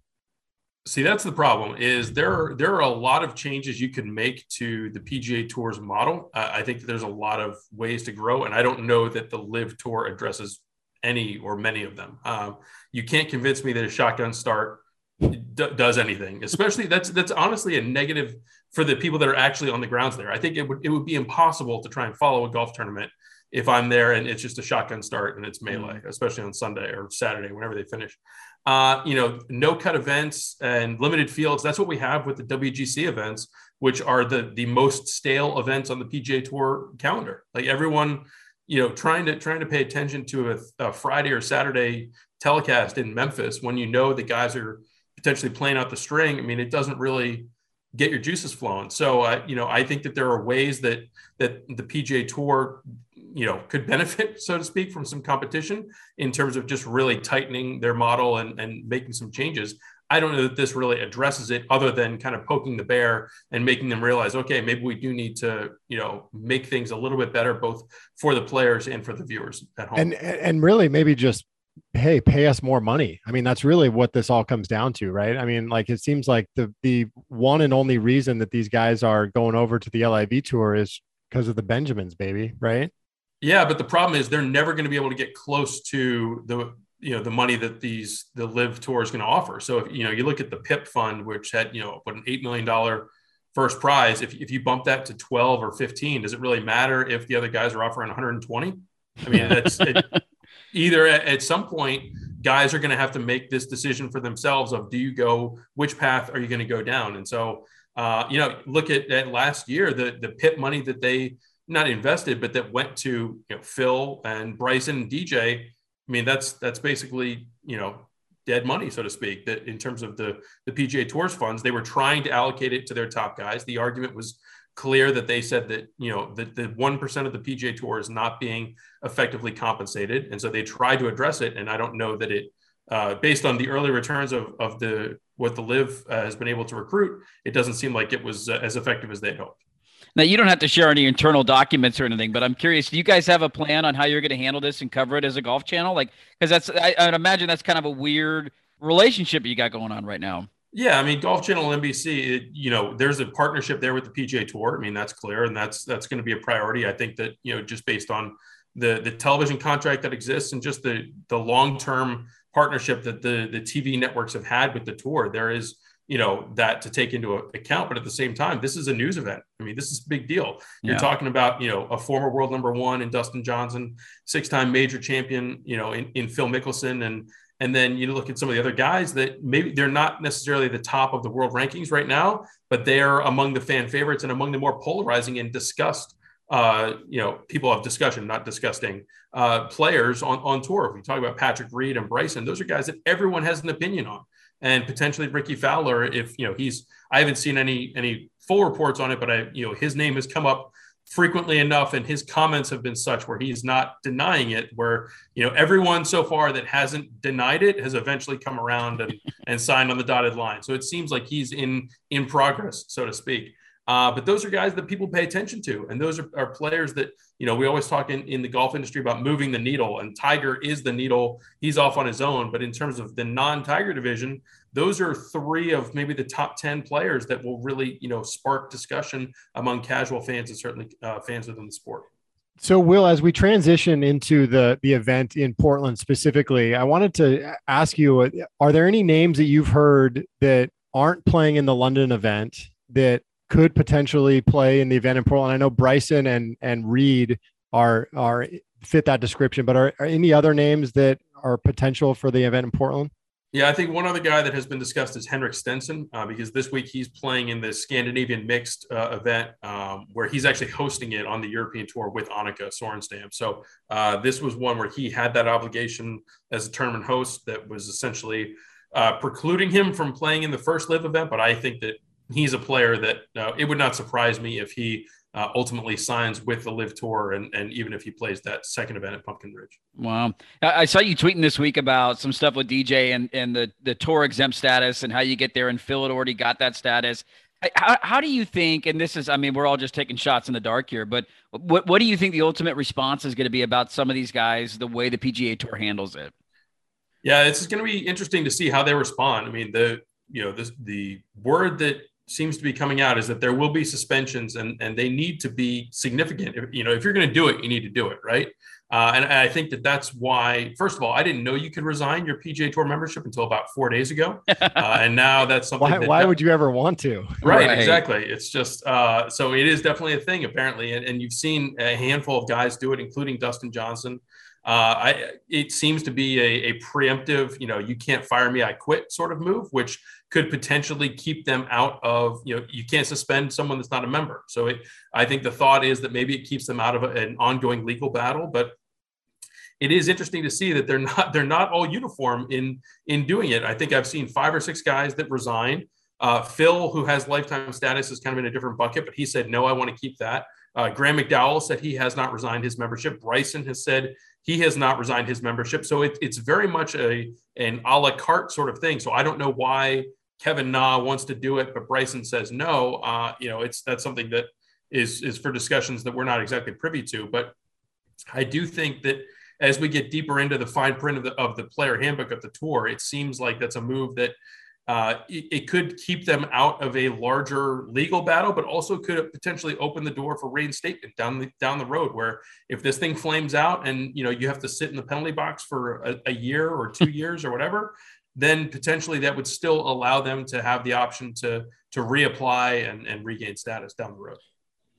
See, that's the problem. Is there there are a lot of changes you can make to the PGA Tour's model. Uh, I think there's a lot of ways to grow, and I don't know that the LIV Tour addresses any or many of them. Um, you can't convince me that a shotgun start d- does anything. Especially that's that's honestly a negative for the people that are actually on the grounds there. I think it would it would be impossible to try and follow a golf tournament if I'm there and it's just a shotgun start and it's melee, mm-hmm. especially on Sunday or Saturday, whenever they finish. Uh, you know, no cut events and limited fields. That's what we have with the WGC events, which are the the most stale events on the PGA Tour calendar. Like everyone, you know, trying to trying to pay attention to a, a Friday or Saturday telecast in Memphis when you know the guys are potentially playing out the string. I mean, it doesn't really get your juices flowing. So, uh, you know, I think that there are ways that that the PGA Tour, you know, could [LAUGHS] benefit, so to speak, from some competition in terms of just really tightening their model and, and making some changes. I don't know that this really addresses it, other than kind of poking the bear and making them realize, okay, maybe we do need to, you know, make things a little bit better, both for the players and for the viewers at home. And and really, maybe just hey pay us more money. I mean that's really what this all comes down to right? I mean like it seems like the the one and only reason that these guys are going over to the liv tour is because of the benjamins baby right? Yeah but the problem is they're never going to be able to get close to the you know the money that these the LIV tour is going to offer. So if you know you look at the pip fund which had you know what an eight million dollar first prize if, if you bump that to 12 or 15 does it really matter if the other guys are offering 120 i mean that's it, either at, at some point guys are going to have to make this decision for themselves of do you go which path are you going to go down? And so uh, you know look at, at last year the the pip money that they not invested but that went to you know phil and bryson and dj i mean that's that's basically you know dead money so to speak that in terms of the the pga tours funds they were trying to allocate it to their top guys. The argument was clear that they said that you know that the one percent of the PGA Tour is not being effectively compensated, and so they tried to address it. And I don't know that it, uh, based on the early returns of of the what the LIV uh, has been able to recruit, it doesn't seem like it was uh, as effective as they hoped. Now you don't have to share any internal documents or anything, but I'm curious. Do you guys have a plan on how you're going to handle this and cover it as a golf channel? Like, because that's I, I'd imagine that's kind of a weird relationship you got going on right now. Yeah, I mean, Golf Channel NBC, it, you know, there's a partnership there with the PGA Tour. I mean, that's clear, and that's that's going to be a priority. I think that you know, just based on the the television contract that exists and just the the long term partnership that the the TV networks have had with the tour, there is you know that to take into account. But at the same time, this is a news event. I mean, this is a big deal. You're talking about you know a former world number one in Dustin Johnson, six time major champion, you know, in, in Phil Mickelson and and then you look at some of the other guys that maybe they're not necessarily the top of the world rankings right now, but they're among the fan favorites and among the more polarizing and discussed, uh, you know, people of discussion, not disgusting uh, players on, on tour. If we talk about Patrick Reed and Bryson, those are guys that everyone has an opinion on. And potentially Rickie Fowler, if you know he's, I haven't seen any any full reports on it, but I you know his name has come up frequently enough and his comments have been such where he's not denying it where you know everyone so far that hasn't denied it has eventually come around and, [LAUGHS] and signed on the dotted line. So it seems like he's in in progress so to speak. Uh, but those are guys that people pay attention to and those are, are players that you know we always talk in, in the golf industry about moving the needle and tiger is the needle. He's off on his own. But in terms of the non-tiger division those are three of maybe the top 10 players that will really, you know, spark discussion among casual fans and certainly uh, fans within the sport. So, Will, as we transition into the the event in Portland specifically, I wanted to ask you: Are there any names that you've heard that aren't playing in the London event that could potentially play in the event in Portland? I know Bryson and and Reed are are fit that description, but are, are any other names that are potential for the event in Portland? Yeah, I think one other guy that has been discussed is Henrik Stenson uh, because this week he's playing in the Scandinavian mixed uh, event um, where he's actually hosting it on the European tour with Annika Sorenstam. So uh, this was one where he had that obligation as a tournament host that was essentially uh, precluding him from playing in the first LIV event. But I think that he's a player that uh, it would not surprise me if he uh, ultimately signs with the LIV Tour, and, and even if he plays that second event at Pumpkin Ridge. Wow, I saw you tweeting this week about some stuff with DJ and and the the tour exempt status and how you get there, and Phil had already got that status. How, how do you think, and this is, I mean, we're all just taking shots in the dark here, but what, what do you think the ultimate response is going to be about some of these guys, the way the PGA Tour handles it? Yeah, it's going to be interesting to see how they respond. I mean, the, you know, this, the word that seems to be coming out is that there will be suspensions and, and they need to be significant. If, you know, if you're going to do it, you need to do it, right? Uh, and I think that that's why, first of all, I didn't know you could resign your PGA Tour membership until about four days ago, [LAUGHS] uh, and now that's something. why, that why would you ever want to? Right, right. exactly. It's just uh, so it is definitely a thing apparently, and, and you've seen a handful of guys do it, including Dustin Johnson. Uh, I, it seems to be a, a, preemptive, you know, you can't fire me, I quit sort of move, which could potentially keep them out of, you know, you can't suspend someone that's not a member. So it, I think the thought is that maybe it keeps them out of a, an ongoing legal battle, but it is interesting to see that they're not [LAUGHS] they're not all uniform in in doing it. I think I've seen five or six guys that resign. Uh, Phil, who has lifetime status, is kind of in a different bucket, but he said no, I want to keep that. Uh, Graeme McDowell said he has not resigned his membership. Bryson has said he has not resigned his membership. So it, it's very much a an a la carte sort of thing. So I don't know why Kevin Na wants to do it, but Bryson says no. Uh, you know, it's that's something that is is for discussions that we're not exactly privy to. But I do think that as we get deeper into the fine print of the of the player handbook of the tour, it seems like that's a move that uh, it, it, could keep them out of a larger legal battle, but also could potentially open the door for reinstatement down the down the road. Where if this thing flames out and you know you have to sit in the penalty box for a, a year or two [LAUGHS] years or whatever, then potentially that would still allow them to have the option to to reapply and, and regain status down the road.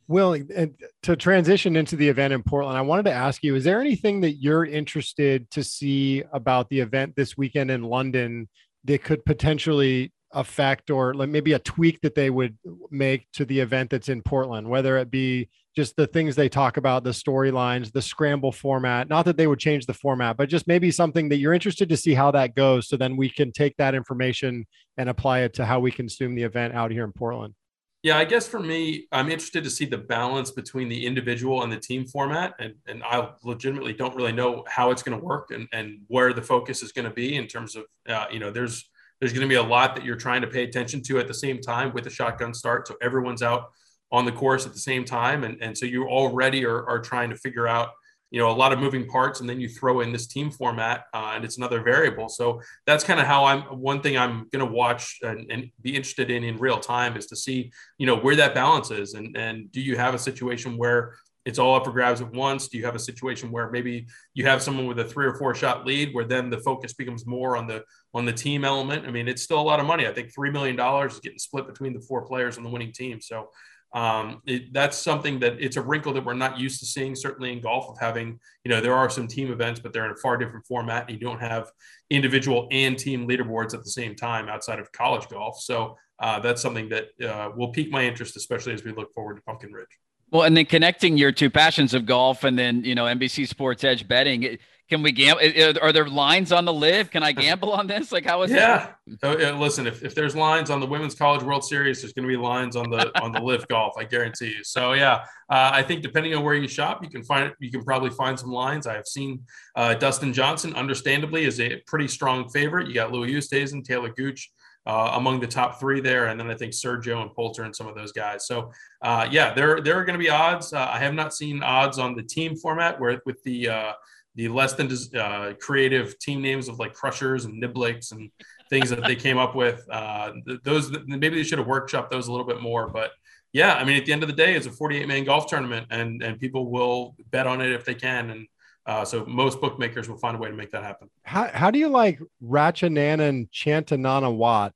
Will, and to transition into the event in Portland, I wanted to ask you: Is there anything that you're interested to see about the event this weekend in London? that could potentially affect or maybe a tweak that they would make to the event that's in Portland, whether it be just the things they talk about, the storylines, the scramble format. Not that they would change the format, but just maybe something that you're interested to see how that goes. So then we can take that information and apply it to how we consume the event out here in Portland. Yeah, I guess for me, I'm interested to see the balance between the individual and the team format. And, and I legitimately don't really know how it's going to work and, and where the focus is going to be in terms of, uh, you know, there's, there's going to be a lot that you're trying to pay attention to at the same time with the shotgun start. So everyone's out on the course at the same time. And, and so you already are, are trying to figure out you know a lot of moving parts and then you throw in this team format uh, and it's another variable. So that's kind of how i'm one thing i'm going to watch and, and, be interested in in real time is to see you know where that balance is. And and do you have a situation where it's all up for grabs at once? Do you have a situation where maybe you have someone with a three or four shot lead where then the focus becomes more on the on the team element? I mean it's still a lot of money. I think three million dollars is getting split between the four players on the winning team. So um, it, that's something that it's a wrinkle that we're not used to seeing, certainly in golf, of having, you know, there are some team events, but they're in a far different format. And you don't have individual and team leaderboards at the same time outside of college golf. So uh, that's something that uh, will pique my interest, especially as we look forward to Pumpkin Ridge. Well, and then connecting your two passions of golf and then, you know, NBC Sports Edge betting. It, can we gamble? Are there lines on the LIV? Can I [LAUGHS] gamble on this? Like, how is yeah. Oh, yeah. Listen, if, if there's lines on the Women's College World Series, there's going to be lines on the on the LIV Golf. I guarantee you. So yeah, uh, I think depending on where you shop, you can find you can probably find some lines. I have seen uh, Dustin Johnson, understandably, is a pretty strong favorite. You got Louis Oosthuizen, Taylor Gooch. Uh, among the top three there, and then I think Sergio and Poulter and some of those guys. So, uh, yeah, there there are going to be odds. Uh, I have not seen odds on the team format where with the uh, the less than uh, creative team names of like Crushers and Niblicks and things that they came up with. Uh, those maybe they should have workshopped those a little bit more. But yeah, I mean, at the end of the day, it's a 48 man golf tournament, and and people will bet on it if they can. And uh, so most bookmakers will find a way to make that happen. How, how do you like Ratchananan Chantanana Watt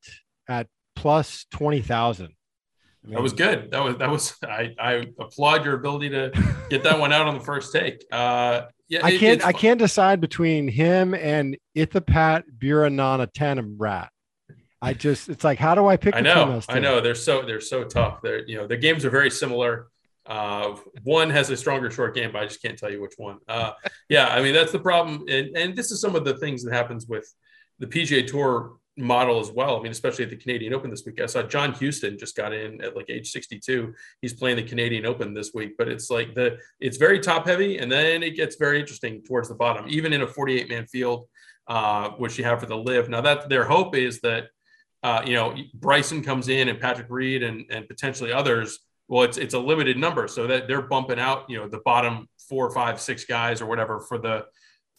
at plus 20,000? I mean, that was good. That was that was. I, I applaud your ability to get that one out on the first take. Uh, yeah, I can't. I can't decide between him and Ithapat Buranana Tanam Rat. I just, it's like, how do I pick? I know, I know. They're so they're so tough. They're you know their games are very similar. Uh, one has a stronger short game, but I just can't tell you which one. Uh, yeah, I mean that's the problem, and and this is some of the things that happens with the PGA Tour model as well. I mean, especially at the Canadian Open this week. I saw John Huston just got in at like age 62. He's playing the Canadian Open this week, but it's like the it's very top heavy, and then it gets very interesting towards the bottom, even in a 48 man field, uh, which you have for the LIV. Now that their hope is that uh, you know Bryson comes in and Patrick Reed and and potentially others. Well, it's it's a limited number, so that they're bumping out you know the bottom four, five, six guys or whatever for the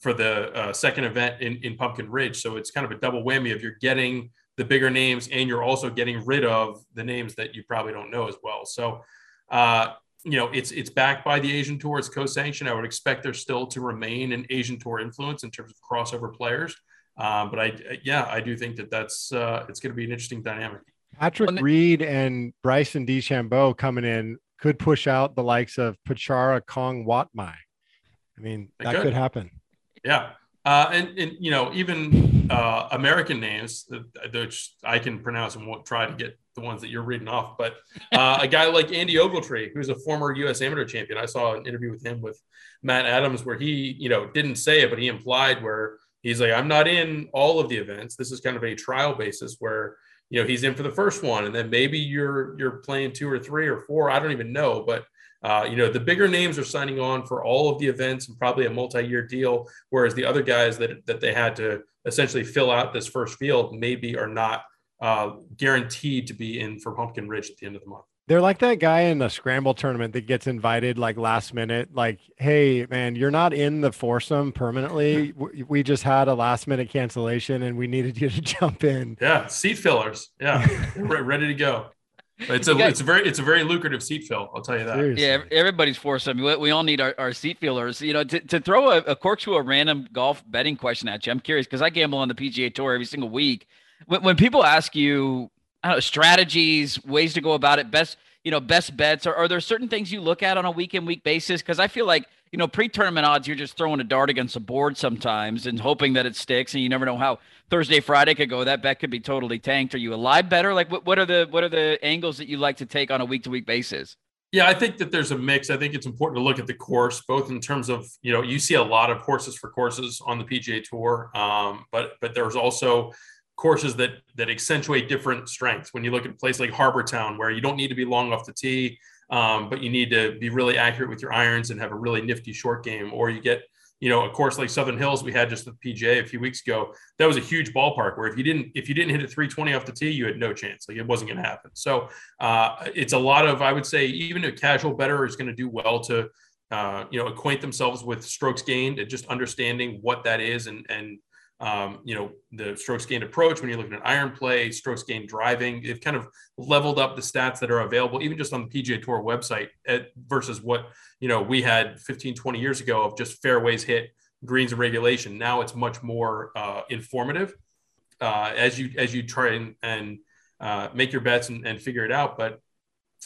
for the uh, second event in, in Pumpkin Ridge. So it's kind of a double whammy of you're getting the bigger names and you're also getting rid of the names that you probably don't know as well. So, uh, you know, it's it's backed by the Asian Tour. It's co-sanctioned. I would expect there still to remain an Asian Tour influence in terms of crossover players. Um, but I, yeah, I do think that that's uh, it's going to be an interesting dynamic. Patrick well, Reed and Bryson DeChambeau coming in could push out the likes of Phachara Khongwatmai. I mean, that could. could happen. Yeah. Uh, and, and, you know, even uh, American names, which I can pronounce and won't try to get the ones that you're reading off, but uh, a guy like Andy Ogletree, who's a former U.S. amateur champion. I saw an interview with him with Matt Adams where he, you know, didn't say it, but he implied where he's like, I'm not in all of the events. This is kind of a trial basis where, you know, he's in for the first one, and then maybe you're you're playing two or three or four. I don't even know, but uh, you know, the bigger names are signing on for all of the events and probably a multi-year deal, whereas the other guys that that they had to essentially fill out this first field maybe are not uh, guaranteed to be in for Pumpkin Ridge at the end of the month. They're like that guy in the scramble tournament that gets invited like last minute, like, hey, man, you're not in the foursome permanently. we just had a last minute cancellation and we needed you to [LAUGHS] jump in. Yeah, seat fillers. Yeah, [LAUGHS] ready to go. It's a it's a very it's a very lucrative seat fill. I'll tell you that. Seriously. Yeah, everybody's forced. I mean, we, we all need our, our seat fillers. You know, to, to throw a, a corkscrew a random golf betting question at you. I'm curious because I gamble on the PGA Tour every single week. When, when people ask you, I don't know, strategies, ways to go about it, best you know, best bets, or are there certain things you look at on a week in week basis? Because I feel like you know, pre-tournament odds, you're just throwing a dart against a board sometimes and hoping that it sticks, and you never know how Thursday, Friday could go. That bet could be totally tanked. Are you a live better? Like, what, what are the what are the angles that you like to take on a week to week basis? Yeah, I think that there's a mix. I think it's important to look at the course, both in terms of you know you see a lot of horses for courses on the PGA Tour, um, but but there's also courses that that accentuate different strengths. When you look at a place like Harbour Town, where you don't need to be long off the tee, um, but you need to be really accurate with your irons and have a really nifty short game. Or you get, you know, a course like Southern Hills we had just the PGA a few weeks ago. That was a huge ballpark where if you didn't if you didn't hit a 320 off the tee, you had no chance. Like it wasn't going to happen. So uh, it's a lot of I would say even a casual better is going to do well to uh, you know acquaint themselves with strokes gained and just understanding what that is and and um, you know the strokes gained approach when you're looking at iron play strokes gained driving they've kind of leveled up the stats that are available even just on the pga tour website at, versus what you know we had 15 20 years ago of just fairways hit greens and regulation. Now it's much more uh, informative uh, as you as you try and, and uh, make your bets and, and figure it out. But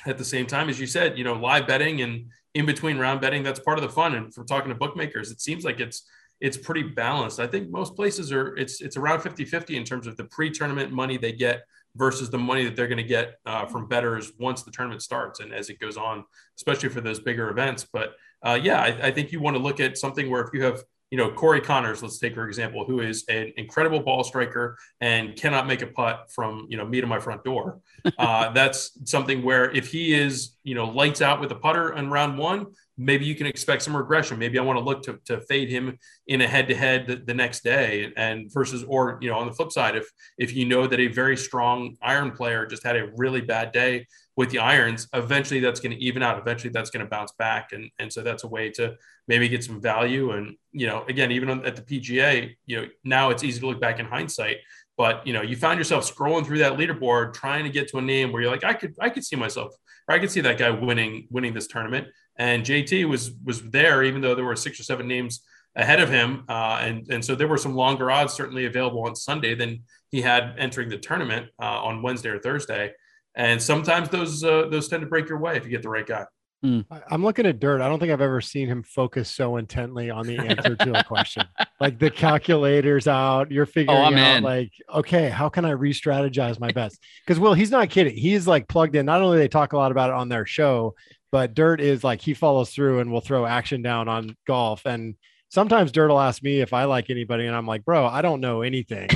at the same time as you said you know live betting and in between round betting that's part of the fun. And from talking to bookmakers it seems like it's it's pretty balanced. I think most places are it's it's around 50 50 in terms of the pre-tournament money they get versus the money that they're going to get uh, from betters once the tournament starts and as it goes on especially for those bigger events. But uh, yeah I, I think you want to look at something where if you have you know, Corey Conners, let's take for example, who is an incredible ball striker and cannot make a putt from, you know, me to my front door. [LAUGHS] Uh, that's something where if he is, you know, lights out with a putter in round one, maybe you can expect some regression. Maybe I want to look to, to fade him in a head to head the next day and versus, or, you know, on the flip side, if, if you know that a very strong iron player just had a really bad day with the irons, eventually that's going to even out. Eventually that's going to bounce back. And, and so that's a way to maybe get some value. And, you know, again, even at the PGA, you know, now it's easy to look back in hindsight, but you know, you found yourself scrolling through that leaderboard, trying to get to a name where you're like, I could, I could see myself, or I could see that guy winning, winning this tournament. And JT was, was there, even though there were six or seven names ahead of him. Uh, and, and so there were some longer odds certainly available on Sunday than he had entering the tournament uh, on Wednesday or Thursday. And sometimes those uh, those tend to break your way if you get the right guy. Mm. I'm looking at Dirt. I don't think I've ever seen him focus so intently on the answer to a question. [LAUGHS] Like the calculator's out, you're figuring oh, out in. like, okay, how can I re-strategize my best? Because Will, he's not kidding. He's like plugged in. Not only they talk a lot about it on their show, but Dirt is like he follows through and will throw action down on golf. And sometimes Dirt will ask me if I like anybody, and I'm like, bro, I don't know anything.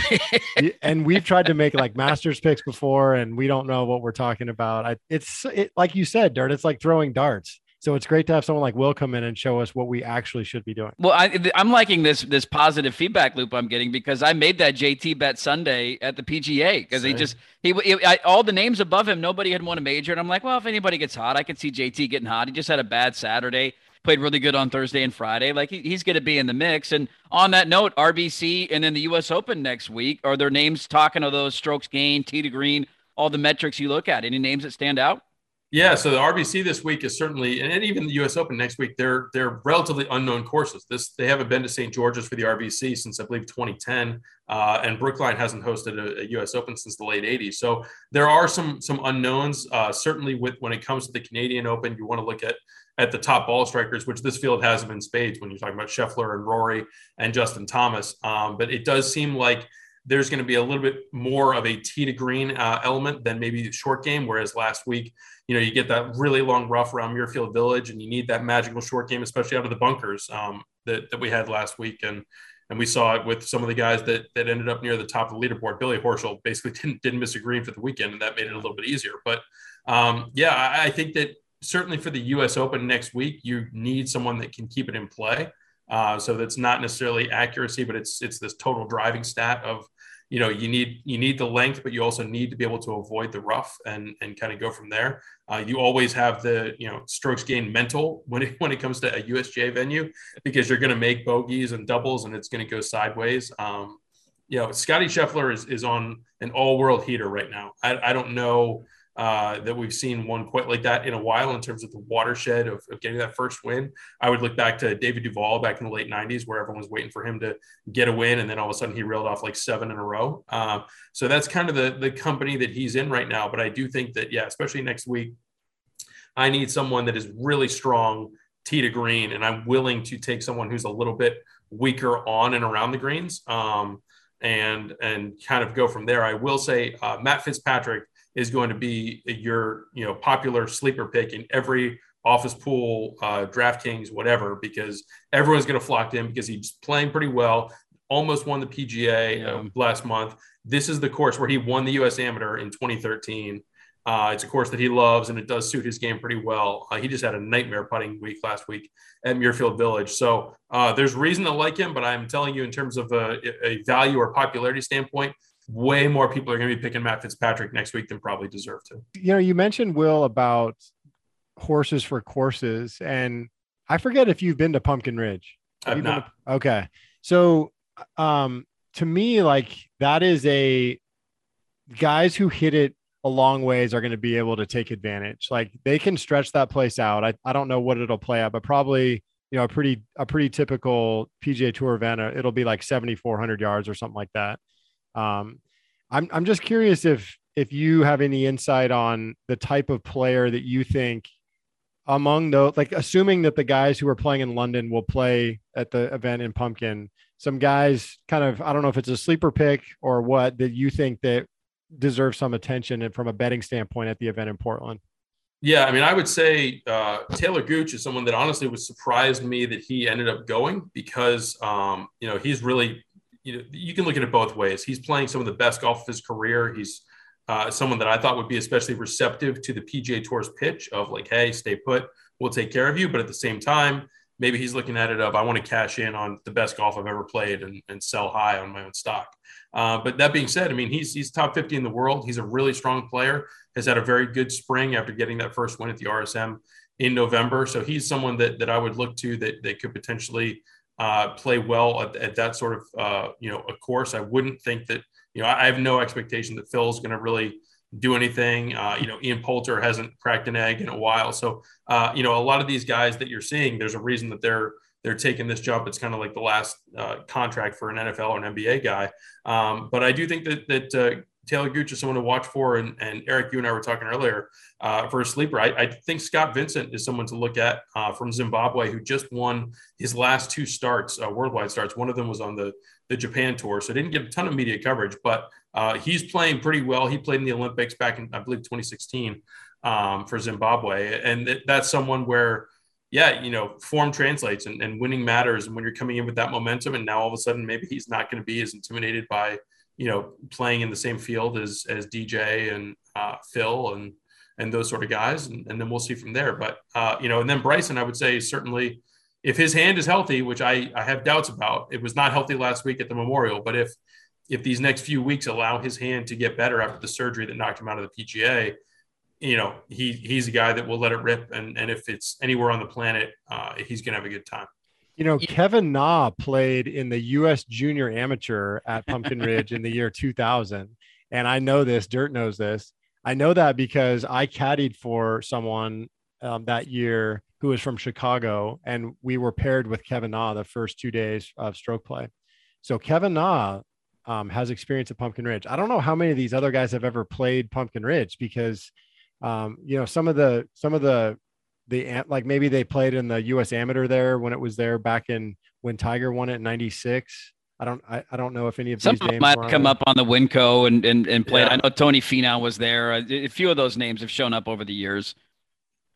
and we've tried to make like masters picks before, and we don't know what we're talking about. I, it's it, like you said, Dirt. It's like throwing darts. So it's great to have someone like Will come in and show us what we actually should be doing. Well, I, am liking this this positive feedback loop I'm getting because I made that JT bet Sunday at the PGA because he just he, he I, all the names above him nobody had won a major and I'm like, well, if anybody gets hot, I could see JT getting hot. He just had a bad Saturday played really good on Thursday and Friday. Like he, he's going to be in the mix. And on that note, RBC and then the U.S. Open next week are there names talking of those strokes gained, tee to green, all the metrics you look at? Any names that stand out? Yeah, so the RBC this week is certainly, and even the U.S. Open next week, they're they're relatively unknown courses. This they haven't been to St. George's for the RBC since I believe 2010, uh, and Brookline hasn't hosted a, a, U.S. Open since the late 80s. So there are some some unknowns. Uh, certainly, with when it comes to the Canadian Open, you want to look at at the top ball strikers, which this field has them in spades when you're talking about Scheffler and Rory and Justin Thomas. Um, but it does seem like there's going to be a little bit more of a tee to green uh, element than maybe the short game. Whereas last week, you know, you get that really long rough around Muirfield Village, and you need that magical short game, especially out of the bunkers um, that, that we had last week. And and we saw it with some of the guys that that ended up near the top of the leaderboard. Billy Horschel basically didn't didn't miss a green for the weekend, and that made it a little bit easier. But um, yeah, I, I think that certainly for the U.S. Open next week, you need someone that can keep it in play. Uh, so that's not necessarily accuracy, but it's it's this total driving stat of you know you need you need the length, but you also need to be able to avoid the rough and and kind of go from there. Uh, you always have the you know strokes gain mental when it [LAUGHS] when it comes to a USGA venue because you're going to make bogeys and doubles and it's going to go sideways. Um, you know, Scotty Scheffler is is on an all world heater right now. I, I don't know uh, that we've seen one quite like that in a while in terms of the watershed of, of, getting that first win. I would look back to David Duval back in the late 90s, where everyone was waiting for him to get a win, and then all of a sudden he reeled off like seven in a row. Uh, so that's kind of the the company that he's in right now. But I do think that yeah, especially next week, I need someone that is really strong tee to green, and I'm willing to take someone who's a little bit weaker on and around the greens. Um, and and kind of go from there. I will say uh, Matt Fitzpatrick is going to be your you know popular sleeper pick in every office pool, uh, DraftKings, whatever, because everyone's going to flock to him because he's playing pretty well. Almost won the PGA uh, last month. This is the course where he won the U.S. Amateur in 2013. Uh, it's a course that he loves, and it does suit his game pretty well. Uh, he just had a nightmare putting week last week at Muirfield Village. So uh, there's reason to like him, but I'm telling you, in terms of a, a value or popularity standpoint, way more people are going to be picking Matt Fitzpatrick next week than probably deserve to. You know, you mentioned Will about horses for courses, and I forget if you've been to Pumpkin Ridge. I've not. To, okay. So, um, to me, like that is a guys who hit it a long ways are going to be able to take advantage. Like they can stretch that place out. I, I don't know what it'll play out, but probably you know a pretty a pretty typical PGA Tour event. Uh, it'll be like 7,400 yards or something like that. Um, I'm I'm just curious if if you have any insight on the type of player that you think among those, like assuming that the guys who are playing in London will play at the event in Pumpkin, some guys kind of I don't know if it's a sleeper pick or what that you think that deserve some attention and from a betting standpoint at the event in Portland. Yeah, I mean, I would say uh, Taylor Gooch is someone that honestly was surprised me that he ended up going because um, you know he's really you know you can look at it both ways. He's playing some of the best golf of his career. He's uh, someone that I thought would be especially receptive to the PGA Tour's pitch of like, hey, stay put, we'll take care of you. But at the same time, maybe he's looking at it of I want to cash in on the best golf I've ever played and, and sell high on my own stock. Uh, but that being said, I mean, he's he's top 50 in the world. He's a really strong player. Has had a very good spring after getting that first win at the RSM in November. So he's someone that that I would look to that that could potentially uh, play well at, at, that sort of uh, you know a course. I wouldn't think that you know I have no expectation that Phil's going to really do anything. Uh, you know, Ian Poulter hasn't cracked an egg in a while. So, uh, you know, a lot of these guys that you're seeing, there's a reason that they're they're taking this job. It's kind of like the last uh, contract for an NFL or an NBA guy. Um, but I do think that that uh, Taylor Gooch is someone to watch for. And, and Erik, you and I were talking earlier uh, for a sleeper. I, I, think Scott Vincent is someone to look at uh, from Zimbabwe who just won his last two starts, uh, worldwide starts. One of them was on the, the Japan tour. So didn't get a ton of media coverage, but uh, he's playing pretty well. He played in the Olympics back in, I believe, 2016 um, for Zimbabwe. And th- that's someone where – yeah, you know, form translates and, and winning matters. And when you're coming in with that momentum, and now all of a sudden maybe he's not going to be as intimidated by, you know, playing in the same field as as DJ and uh, Phil and and those sort of guys, and, and then we'll see from there. But uh, you know, and then Bryson, I would say certainly, if his hand is healthy, which I I have doubts about, it was not healthy last week at the Memorial, but if if these next few weeks allow his hand to get better after the surgery that knocked him out of the PGA, you know, he he's a guy that will let it rip, and and if it's anywhere on the planet, uh, he's gonna have a good time. You know, Kevin Na played in the U.S. Junior Amateur at Pumpkin Ridge in the year 2000, and I know this. Dirt knows this. I know that because I caddied for someone um, that year who was from Chicago, and we were paired with Kevin Na the first two days of stroke play. So Kevin Na um, has experience at Pumpkin Ridge. I don't know how many of these other guys have ever played Pumpkin Ridge because um, you know, some of the some of the the like maybe they played in the U.S. Amateur there when it was there back in when Tiger won it in '96. I don't I, I don't know if any of Some these names might come up on the WinCo and and, and played. Yeah. I know Tony Finau was there. A, a few of those names have shown up over the years.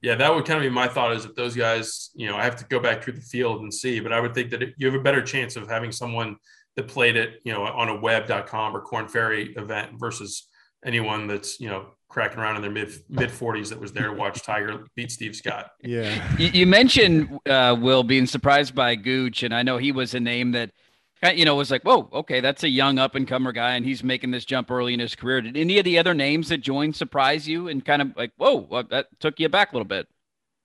Yeah, that would kind of be my thought is that those guys, you know, I have to go back through the field and see, but I would think that you have a better chance of having someone that played it, you know, on a web.com or Korn Ferry event versus anyone that's, you know, cracking around in their mid mid 40s that was there to watch [LAUGHS] Tiger beat Steve Scott. Yeah. You, you mentioned uh, Will being surprised by Gooch, and I know he was a name that you know was like, whoa, okay, that's a young up and comer guy, and he's making this jump early in his career. Did any of the other names that joined surprise you and kind of like, whoa, well, that took you back a little bit?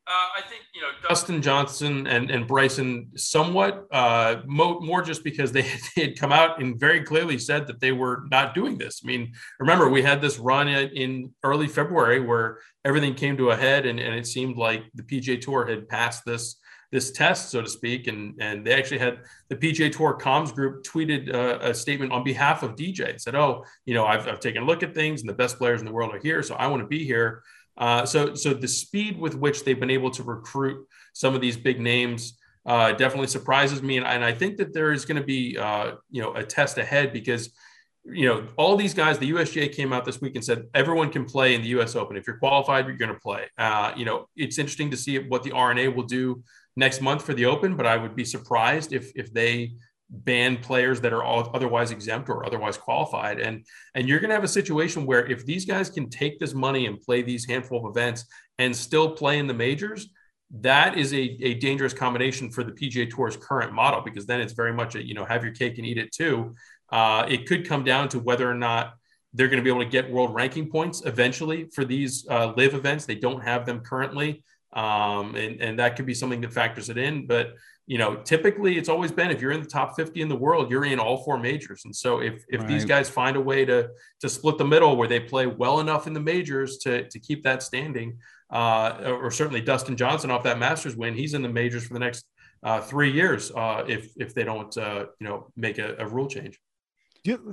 Uh, I think you know Dustin Johnson and, and Bryson somewhat uh, mo- more just because they, [LAUGHS] they had come out and very clearly said that they were not doing this. I mean, remember we had this run in, early February where everything came to a head and, and it seemed like the PGA Tour had passed this this test, so to speak, and and they actually had the PGA Tour comms group tweeted uh, a statement on behalf of DJ. Said, "Oh, you know, I've, I've taken a look at things, and the best players in the world are here, so I want to be here." Uh, so, so the speed with which they've been able to recruit some of these big names uh, definitely surprises me, and, and, I think that there is going to be, uh, you know, a test ahead because, you know, all these guys. The USGA came out this week and said everyone can play in the U.S. Open if you're qualified. You're going to play. Uh, you know, it's interesting to see what the R&A will do next month for the Open, but I would be surprised if if they ban players that are all otherwise exempt or otherwise qualified. And and you're going to have a situation where if these guys can take this money and play these handful of events and still play in the majors that is a, a dangerous combination for the pga tour's current model because then it's very much a you know have your cake and eat it too. Uh, it could come down to whether or not they're going to be able to get world ranking points eventually for these uh, LIV events. They don't have them currently Um, and, and that could be something that factors it in. But, you know, typically it's always been if you're in the top 50 in the world, you're in all four majors. And so if, if right. these guys find a way to, to split the middle where they play well enough in the majors to, to keep that standing, uh, or certainly Dustin Johnson off that Masters win, he's in the majors for the next uh, three years uh, if if they don't uh, you know make a, a rule change.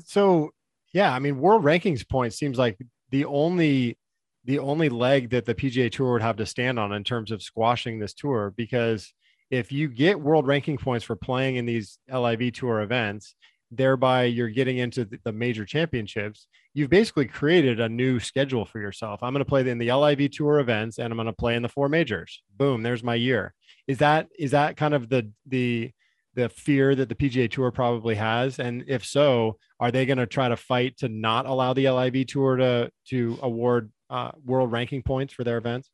So yeah, I mean, world rankings points seems like the only the only leg that the PGA Tour would have to stand on in terms of squashing this tour because if you get world ranking points for playing in these LIV tour events, thereby you're getting into the major championships, you've basically created a new schedule for yourself. I'm going to play in the LIV tour events and I'm going to play in the four majors. Boom, there's my year. Is that is that kind of the the the fear that the PGA Tour probably has? And if so, are they going to try to fight to not allow the LIV Tour to to award uh, world ranking points for their events?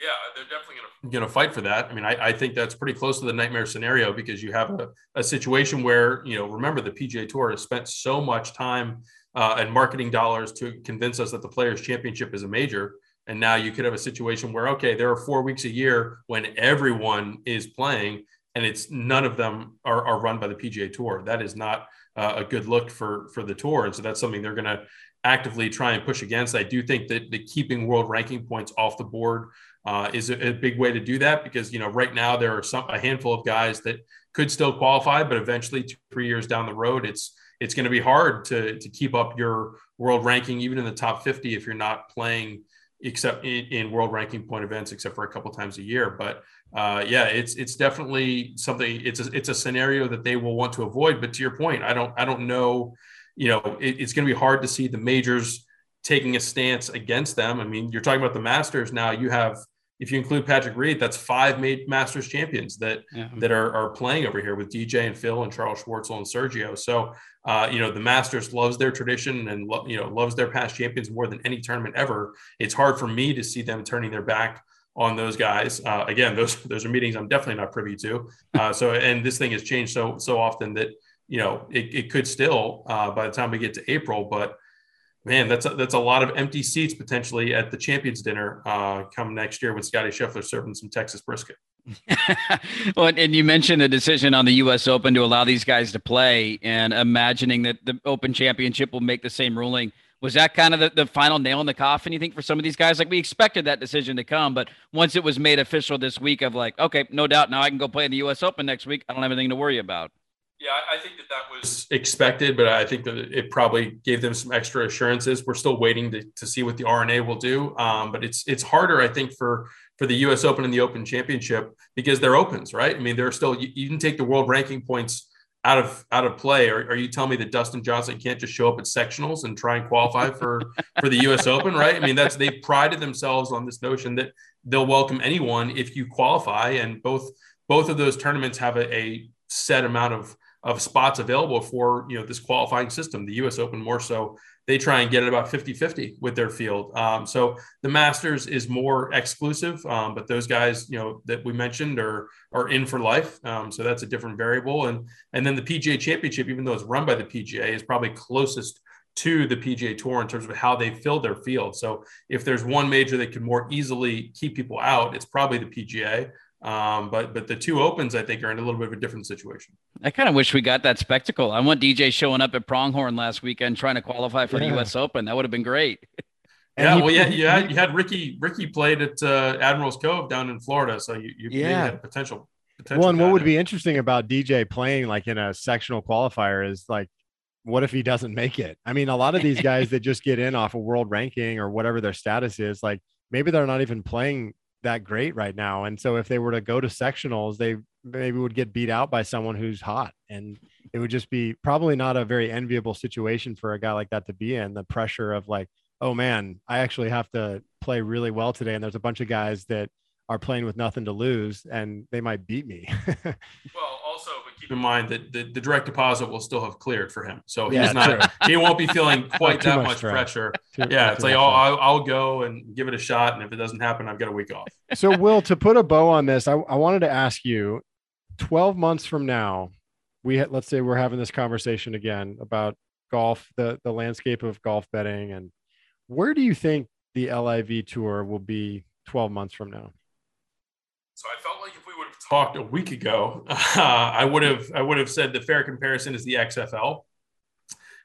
Yeah, they're definitely going to going to fight for that. I mean, I, I, think that's pretty close to the nightmare scenario because you have a, a situation where you know, remember the PGA Tour has spent so much time uh, and marketing dollars to convince us that the Players Championship is a major. And now you could have a situation where, okay, there are four weeks a year when everyone is playing, and it's none of them are, are run by the PGA Tour. That is not uh, a good look for for the tour, and so that's something they're going to actively try and push against. I do think that the keeping world ranking points off the board uh, is a, a, big way to do that because you know right now there are some a handful of guys that could still qualify, but eventually two, three years down the road, it's it's going to be hard to to keep up your world ranking even in the top 50 if you're not playing except in, in, world ranking point events, except for a couple times a year. But uh, yeah, it's it's definitely something. It's a, it's a scenario that they will want to avoid. But to your point, I don't I don't know. You know, it, it's going to be hard to see the majors taking a stance against them. I mean, you're talking about the Masters now. You have if you include Patrick Reed, that's five made Masters champions that yeah. that are, are playing over here with DJ and Phil and Charl Schwartzel and Sergio. So, uh, you know, the Masters loves their tradition and lo- you know loves their past champions more than any tournament ever. It's hard for me to see them turning their back on those guys. Uh, again, those those are meetings I'm definitely not privy to. Uh, so, and this thing has changed so so often that you know it, it could still uh, by the time we get to April, but man, that's a, that's a lot of empty seats potentially at the champions dinner uh, come next year with Scottie Scheffler serving some Texas brisket. [LAUGHS] well, and you mentioned the decision on the U.S. Open to allow these guys to play, and imagining that the Open Championship will make the same ruling. Was that kind of the, the final nail in the coffin? You think for some of these guys, like we expected that decision to come, but once it was made official this week, of like, okay, no doubt, now I can go play in the U.S. Open next week. I don't have anything to worry about. Yeah, I think that that was expected, but I think that it probably gave them some extra assurances. We're still waiting to, to see what the R&A will do, um, but it's it's harder, I think, for for the U.S. Open and the Open Championship because they're opens, right? I mean, they're still you, you can take the world ranking points out of out of play. Are, are you telling me that Dustin Johnson can't just show up at sectionals and try and qualify for for the U.S. Open, right? I mean, that's they prided themselves on this notion that they'll welcome anyone if you qualify, and both both of those tournaments have a, a set amount of of spots available for you know this qualifying system the us open more so they try and get it about 50-50 with their field um, so the masters is more exclusive um, but those guys you know that we mentioned are are in for life um, so that's a different variable and and then the pga championship even though it's run by the pga is probably closest to the PGA Tour in terms of how they fill their field. So if there's one major that can more easily keep people out, it's probably the PGA. Um, but but the two opens, I think, are in a little bit of a different situation. I kind of wish we got that spectacle. I want DJ showing up at Pronghorn last weekend trying to qualify for yeah. the U.S. Open. That would have been great. [LAUGHS] yeah, well, yeah, you had, you had Rickie Rickie played at uh, Admirals Cove down in Florida, so you, you yeah had potential. potential well, and what would be interesting about DJ playing like in a sectional qualifier is like, what if he doesn't make it? I mean, a lot of these guys that just get in off a of world ranking or whatever their status is, like maybe they're not even playing that great right now. And so if they were to go to sectionals, they maybe would get beat out by someone who's hot. And it would just be probably not a very enviable situation for a guy like that to be in. The pressure of like, oh man, I actually have to play really well today. And there's a bunch of guys that are playing with nothing to lose and they might beat me. [LAUGHS] well, also, but keep in mind that the, the, direct deposit will still have cleared for him. So he's not, [LAUGHS] he won't be feeling quite that much, much pressure. Too, yeah. It's like, oh, I'll, I'll, go and give it a shot. And if it doesn't happen, I've got a week off. So, Will, to put a bow on this, I, I wanted to ask you 12 months from now, we ha- let's say we're having this conversation again about golf, the, the landscape of golf betting. And where do you think the LIV tour will be 12 months from now? So I felt like if we would have talked a week ago, uh, [LAUGHS] I would have I would have said the fair comparison is the XFL,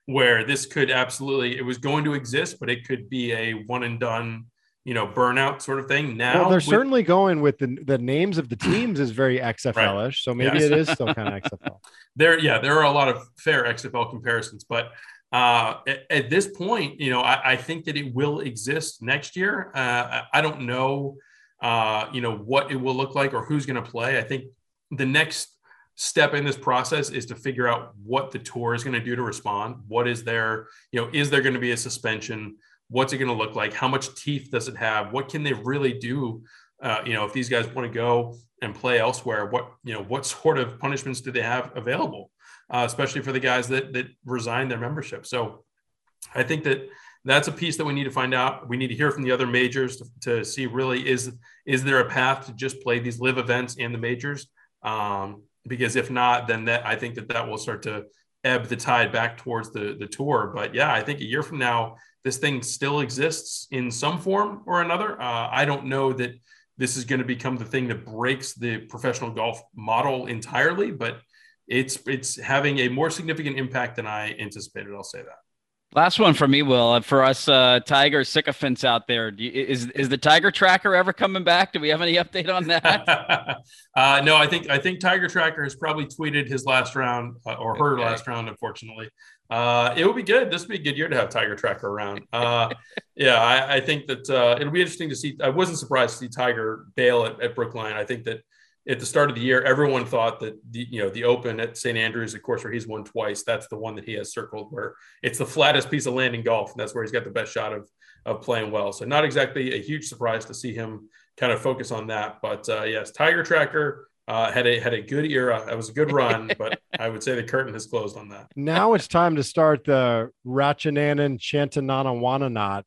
where this could absolutely it was going to exist, but it could be a one and done, you know, burnout sort of thing. Now well, they're with, certainly going with the the names of the teams is very [CLEARS THROAT] XFL-ish, so maybe Yes. it is still [LAUGHS] kind of XFL. there, yeah, there are a lot of fair XFL comparisons, but uh, at, at this point, you know, I, I think that it will exist next year. Uh, I- I don't know, uh, you know, what it will look like or who's going to play. I think the next step in this process is to figure out what the tour is going to do to respond. What is there, you know, is there going to be a suspension? What's it going to look like? How much teeth does it have? What can they really do? Uh, you know, if these guys want to go and play elsewhere, what you know, what sort of punishments do they have available? Uh, especially for the guys that that resign their membership. So, I think that that's a piece that we need to find out. We need to hear from the other majors to, to see really is is there a path to just play these LIV events and the majors? Um, because if not, then that I think that that will start to ebb the tide back towards the the tour. But yeah, I think a year from now, this thing still exists in some form or another. Uh, I don't know that this is going to become the thing that breaks the professional golf model entirely, but it's it's having a more significant impact than I anticipated. I'll say that. Last one for me, Will. Uh, For us uh, Tiger sycophants out there, do you, is is the Tiger Tracker ever coming back? Do we have any update on that? [LAUGHS] uh, no, I think I think Tiger Tracker has probably tweeted his last round uh, or her Okay. last round. Unfortunately, uh, it would be good. This would be a good year to have Tiger Tracker around. Uh, [LAUGHS] yeah, I, I think that uh, it'll be interesting to see. I wasn't surprised to see Tiger bail at, at Brookline. I think that at the start of the year, everyone thought that the you know the Open at St Andrews, of course, where he's won twice. That's the one that he has circled where it's the flattest piece of land in golf, and that's where he's got the best shot of of playing well. So not exactly a huge surprise to see him kind of focus on that. But uh, yes, Tiger Tracker uh, had a had a good era. It was a good run, [LAUGHS] but I would say the curtain has closed on that. Now it's time to start the Ratchanon Chantananuwat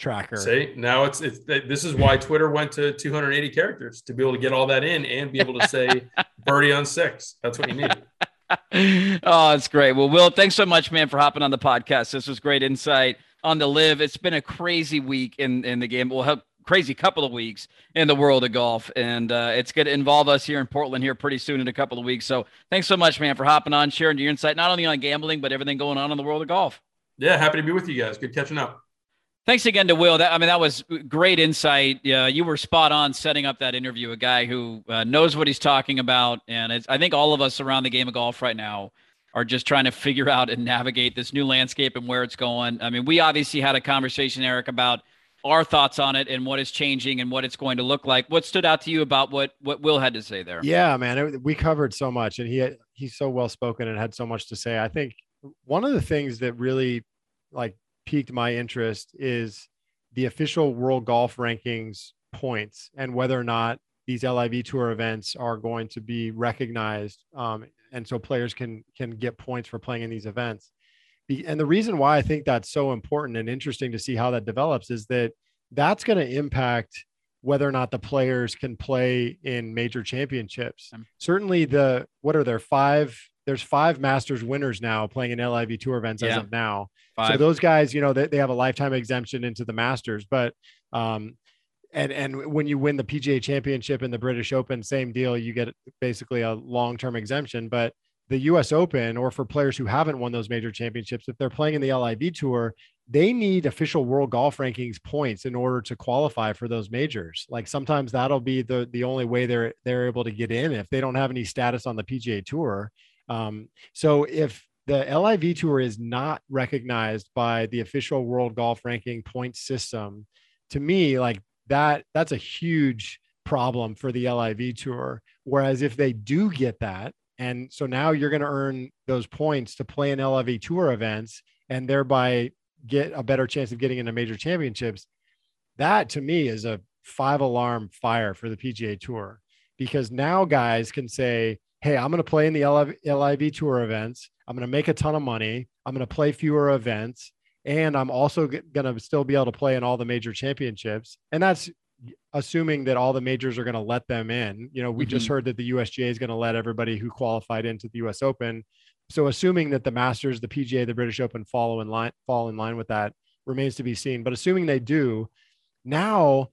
tracker. See, now it's it's this is why Twitter went to 280 characters to be able to get all that in and be able to say [LAUGHS] birdie on six. That's what you need. [LAUGHS] oh, it's great. Well, Will, thanks so much, man, for hopping on the podcast. This was great insight on the LIV. It's been a crazy week in in the game. Well, have crazy couple of weeks in the world of golf, and uh, it's going to involve us here in Portland here pretty soon in a couple of weeks. So, thanks so much, man, for hopping on, sharing your insight not only on gambling but everything going on in the world of golf. Yeah, happy to be with you guys. Good catching up. Thanks again to Will. That I mean, that was great insight. Yeah, you were spot on setting up that interview. A guy who uh, knows what he's talking about, and I think all of us around the game of golf right now are just trying to figure out and navigate this new landscape and where it's going. I mean, we obviously had a conversation, Erik, about our thoughts on it and what is changing and what it's going to look like. What stood out to you about what what Will had to say there? Yeah, man, it, we covered so much, and he had, he's so well spoken and had so much to say. I think one of the things that really like piqued my interest is the official World Golf Rankings points and whether or not these LIV Tour events are going to be recognized, um, and so players can can get points for playing in these events. And the reason why I think that's so important and interesting to see how that develops is that that's going to impact whether or not the players can play in major championships. Um, Certainly, the what are there five? There's five Masters winners now playing in LIV Tour events as of now. So those guys, you know, they, they have a lifetime exemption into the Masters, but um, and and when you win the PGA Championship and the British Open, same deal. You get basically a long term exemption, but the U.S. Open, or for players who haven't won those major championships, if they're playing in the LIV Tour, they need official World Golf Rankings points in order to qualify for those majors. Like sometimes that'll be the the only way they're they're able to get in if they don't have any status on the PGA Tour. Um, so if the LIV Tour is not recognized by the official World Golf Ranking point system, to me, like that, that's a huge problem for the LIV Tour. Whereas if they do get that, and so now you're going to earn those points to play in LIV Tour events and thereby get a better chance of getting into major championships. That to me is a five alarm fire for the PGA Tour because now guys can say, Hey, I'm going to play in the LIV, LIV Tour events. I'm going to make a ton of money. I'm going to play fewer events. And I'm also going to still be able to play in all the major championships. And that's assuming that all the majors are going to let them in. You know, we just Mhm. heard that the USGA is going to let everybody who qualified into the US Open. So assuming that the Masters, the PGA, the British Open follow in line, fall in line with that remains to be seen. But assuming they do, now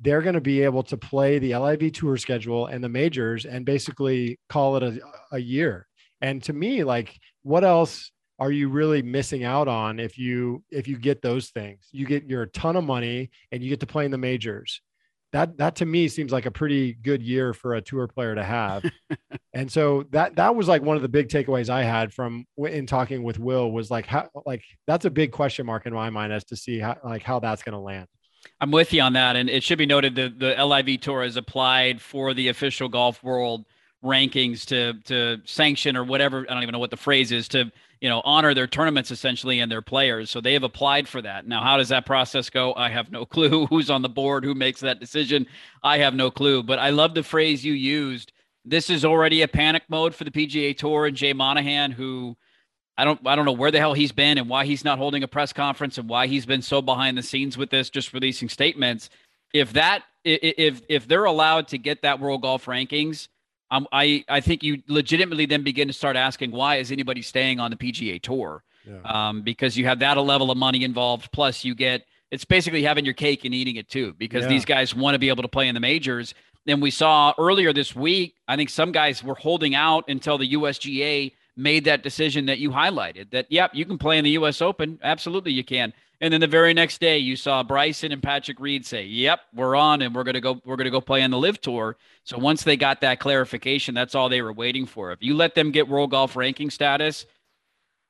they're going to be able to play the LIV tour schedule and the majors and basically call it a, a year. And to me, like, what else are you really missing out on if you if you get those things? You get your ton of money and you get to play in the majors. That that to me seems like a pretty good year for a tour player to have. [LAUGHS] and so that that was like one of the big takeaways I had from in talking with Will was like how like that's a big question mark in my mind as to see how like how that's going to land. I'm with you on that, and it should be noted that the LIV Tour has applied for the official golf world rankings to to sanction or whatever. I don't even know what the phrase is to you know honor their tournaments essentially and their players. So they have applied for that. Now, how does that process go? I have no [LAUGHS] clue. Who's on the board? Who makes that decision? I have no clue. But I love the phrase you used. This is already a panic mode for the PGA Tour and Jay Monahan, who I don't I don't know where the hell he's been and why he's not holding a press conference and why he's been so behind the scenes with this, just releasing statements. If that if if they're allowed to get that world golf rankings, um, I I think you legitimately then begin to start asking why is anybody staying on the PGA Tour? Yeah. Um, because you have that a level of money involved, plus you get it's basically having your cake and eating it too, because yeah. these guys want to be able to play in the majors. And we saw earlier this week, I think some guys were holding out until the USGA made that decision that you highlighted that, yep, you can play in the US Open. Absolutely, you can. And then the very next day, you saw Bryson and Patrick Reed say, "Yep, we're on, and we're gonna go. We're gonna go play on the LIV Tour." So once they got that clarification, that's all they were waiting for. If you let them get world golf ranking status,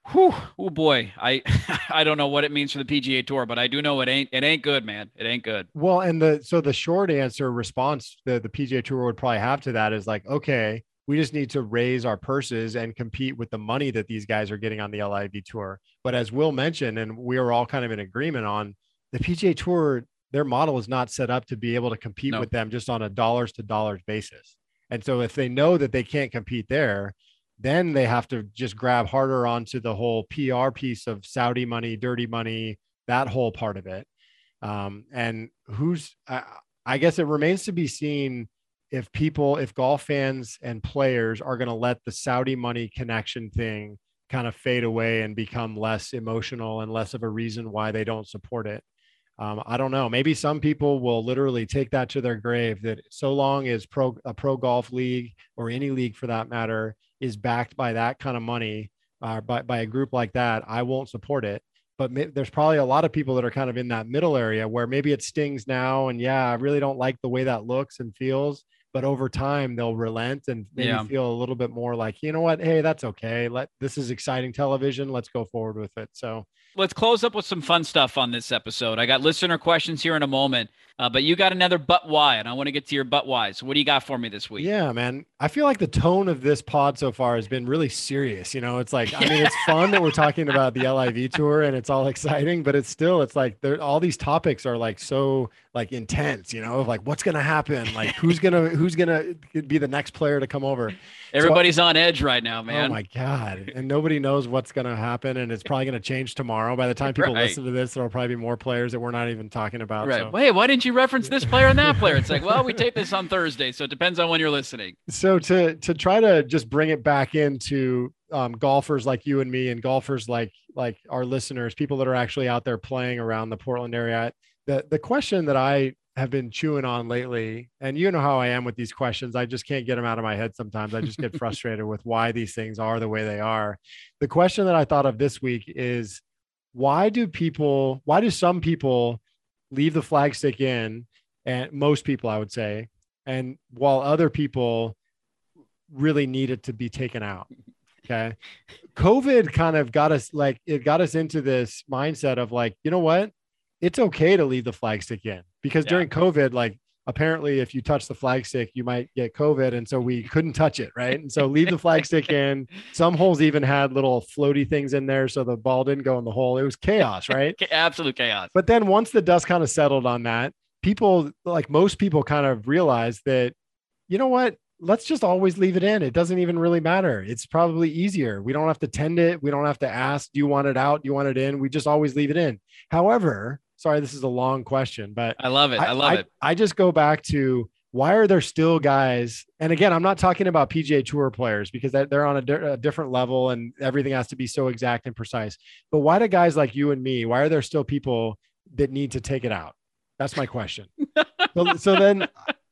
whew, oh boy, I [LAUGHS] I don't know what it means for the PGA Tour, but I do know it ain't it ain't good, man. It ain't good. Well, and the so the short answer response that the PGA Tour would probably have to that is like, okay, we just need to raise our purses and compete with the money that these guys are getting on the LIV tour. But as Will mentioned, and we are all kind of in agreement on the PGA tour, their model is not set up to be able to compete no. with them just on a dollars to dollars basis. And so if they know that they can't compete there, then they have to just grab harder onto the whole PR piece of Saudi money, dirty money, that whole part of it. Um, and who's, I, I guess it remains to be seen if people, if golf fans and players are going to let the Saudi money connection thing kind of fade away and become less emotional and less of a reason why they don't support it. Um, I don't know. Maybe some people will literally take that to their grave that so long as pro a pro golf league or any league for that matter is backed by that kind of money uh, by, by a group like that, I won't support it. But may, there's probably a lot of people that are kind of in that middle area where maybe it stings now. And yeah, I really don't like the way that looks and feels but over time they'll relent and maybe yeah. feel a little bit more like you know what? Hey that's okay. Let this is exciting television. Let's go forward with it. So let's close up with some fun stuff on this episode. I got listener questions here in a moment uh, but you got another but why, and I want to get to your but why. So what do you got for me this week? Yeah, man. I feel like the tone of this pod so far has been really serious. You know, it's like I mean, it's fun that we're talking about the LIV [LAUGHS] tour and it's all exciting, but it's still it's like there all these topics are like so like intense. You know, of like what's gonna happen, like who's gonna who's gonna be the next player to come over. Everybody's so, on edge right now, man. Oh my god! And nobody knows what's gonna happen, and it's probably gonna change tomorrow. By the time people right. listen to this, there'll probably be more players that we're not even talking about. Right. So. Wait, why didn't you? you reference this player and that player? It's like, well, we tape this on [LAUGHS] Thursday, so it depends on when you're listening. So to to try to just bring it back into um, golfers like you and me, and golfers like like our listeners, people that are actually out there playing around the Portland area. The the question that I have been chewing on lately, and you know how I am with these questions. I just can't get them out of my head sometimes. I just get [LAUGHS] frustrated with why these things are the way they are. The question that I thought of this week is why do people, why do some people leave the flagstick in, and most people, I would say, and while other people really need it to be taken out. Okay. [LAUGHS] COVID kind of got us like it got us into this mindset of like, you know what? It's okay to leave the flagstick in because yeah. during COVID, like apparently if you touch the flagstick, you might get COVID. And so we couldn't touch it. Right. And so leave the flagstick in. [LAUGHS] Some holes even had little floaty things in there. So the ball didn't go in the hole. It was chaos, right? [LAUGHS] Absolute chaos. But then once the dust kind of settled on that, people, like most people, kind of realized that, you know what? Let's just always leave it in. It doesn't even really matter. It's probably easier. We don't have to tend it. We don't have to ask, do you want it out? Do you want it in? We just always leave it in. However, sorry, this is a long question, but I love it. I, I love I, it. I just go back to why are there still guys? And again, I'm not talking about PGA Tour players because they're on a, di- a, different level and everything has to be so exact and precise. But why do guys like you and me? Why are there still people that need to take it out? That's my question. [LAUGHS] so, so then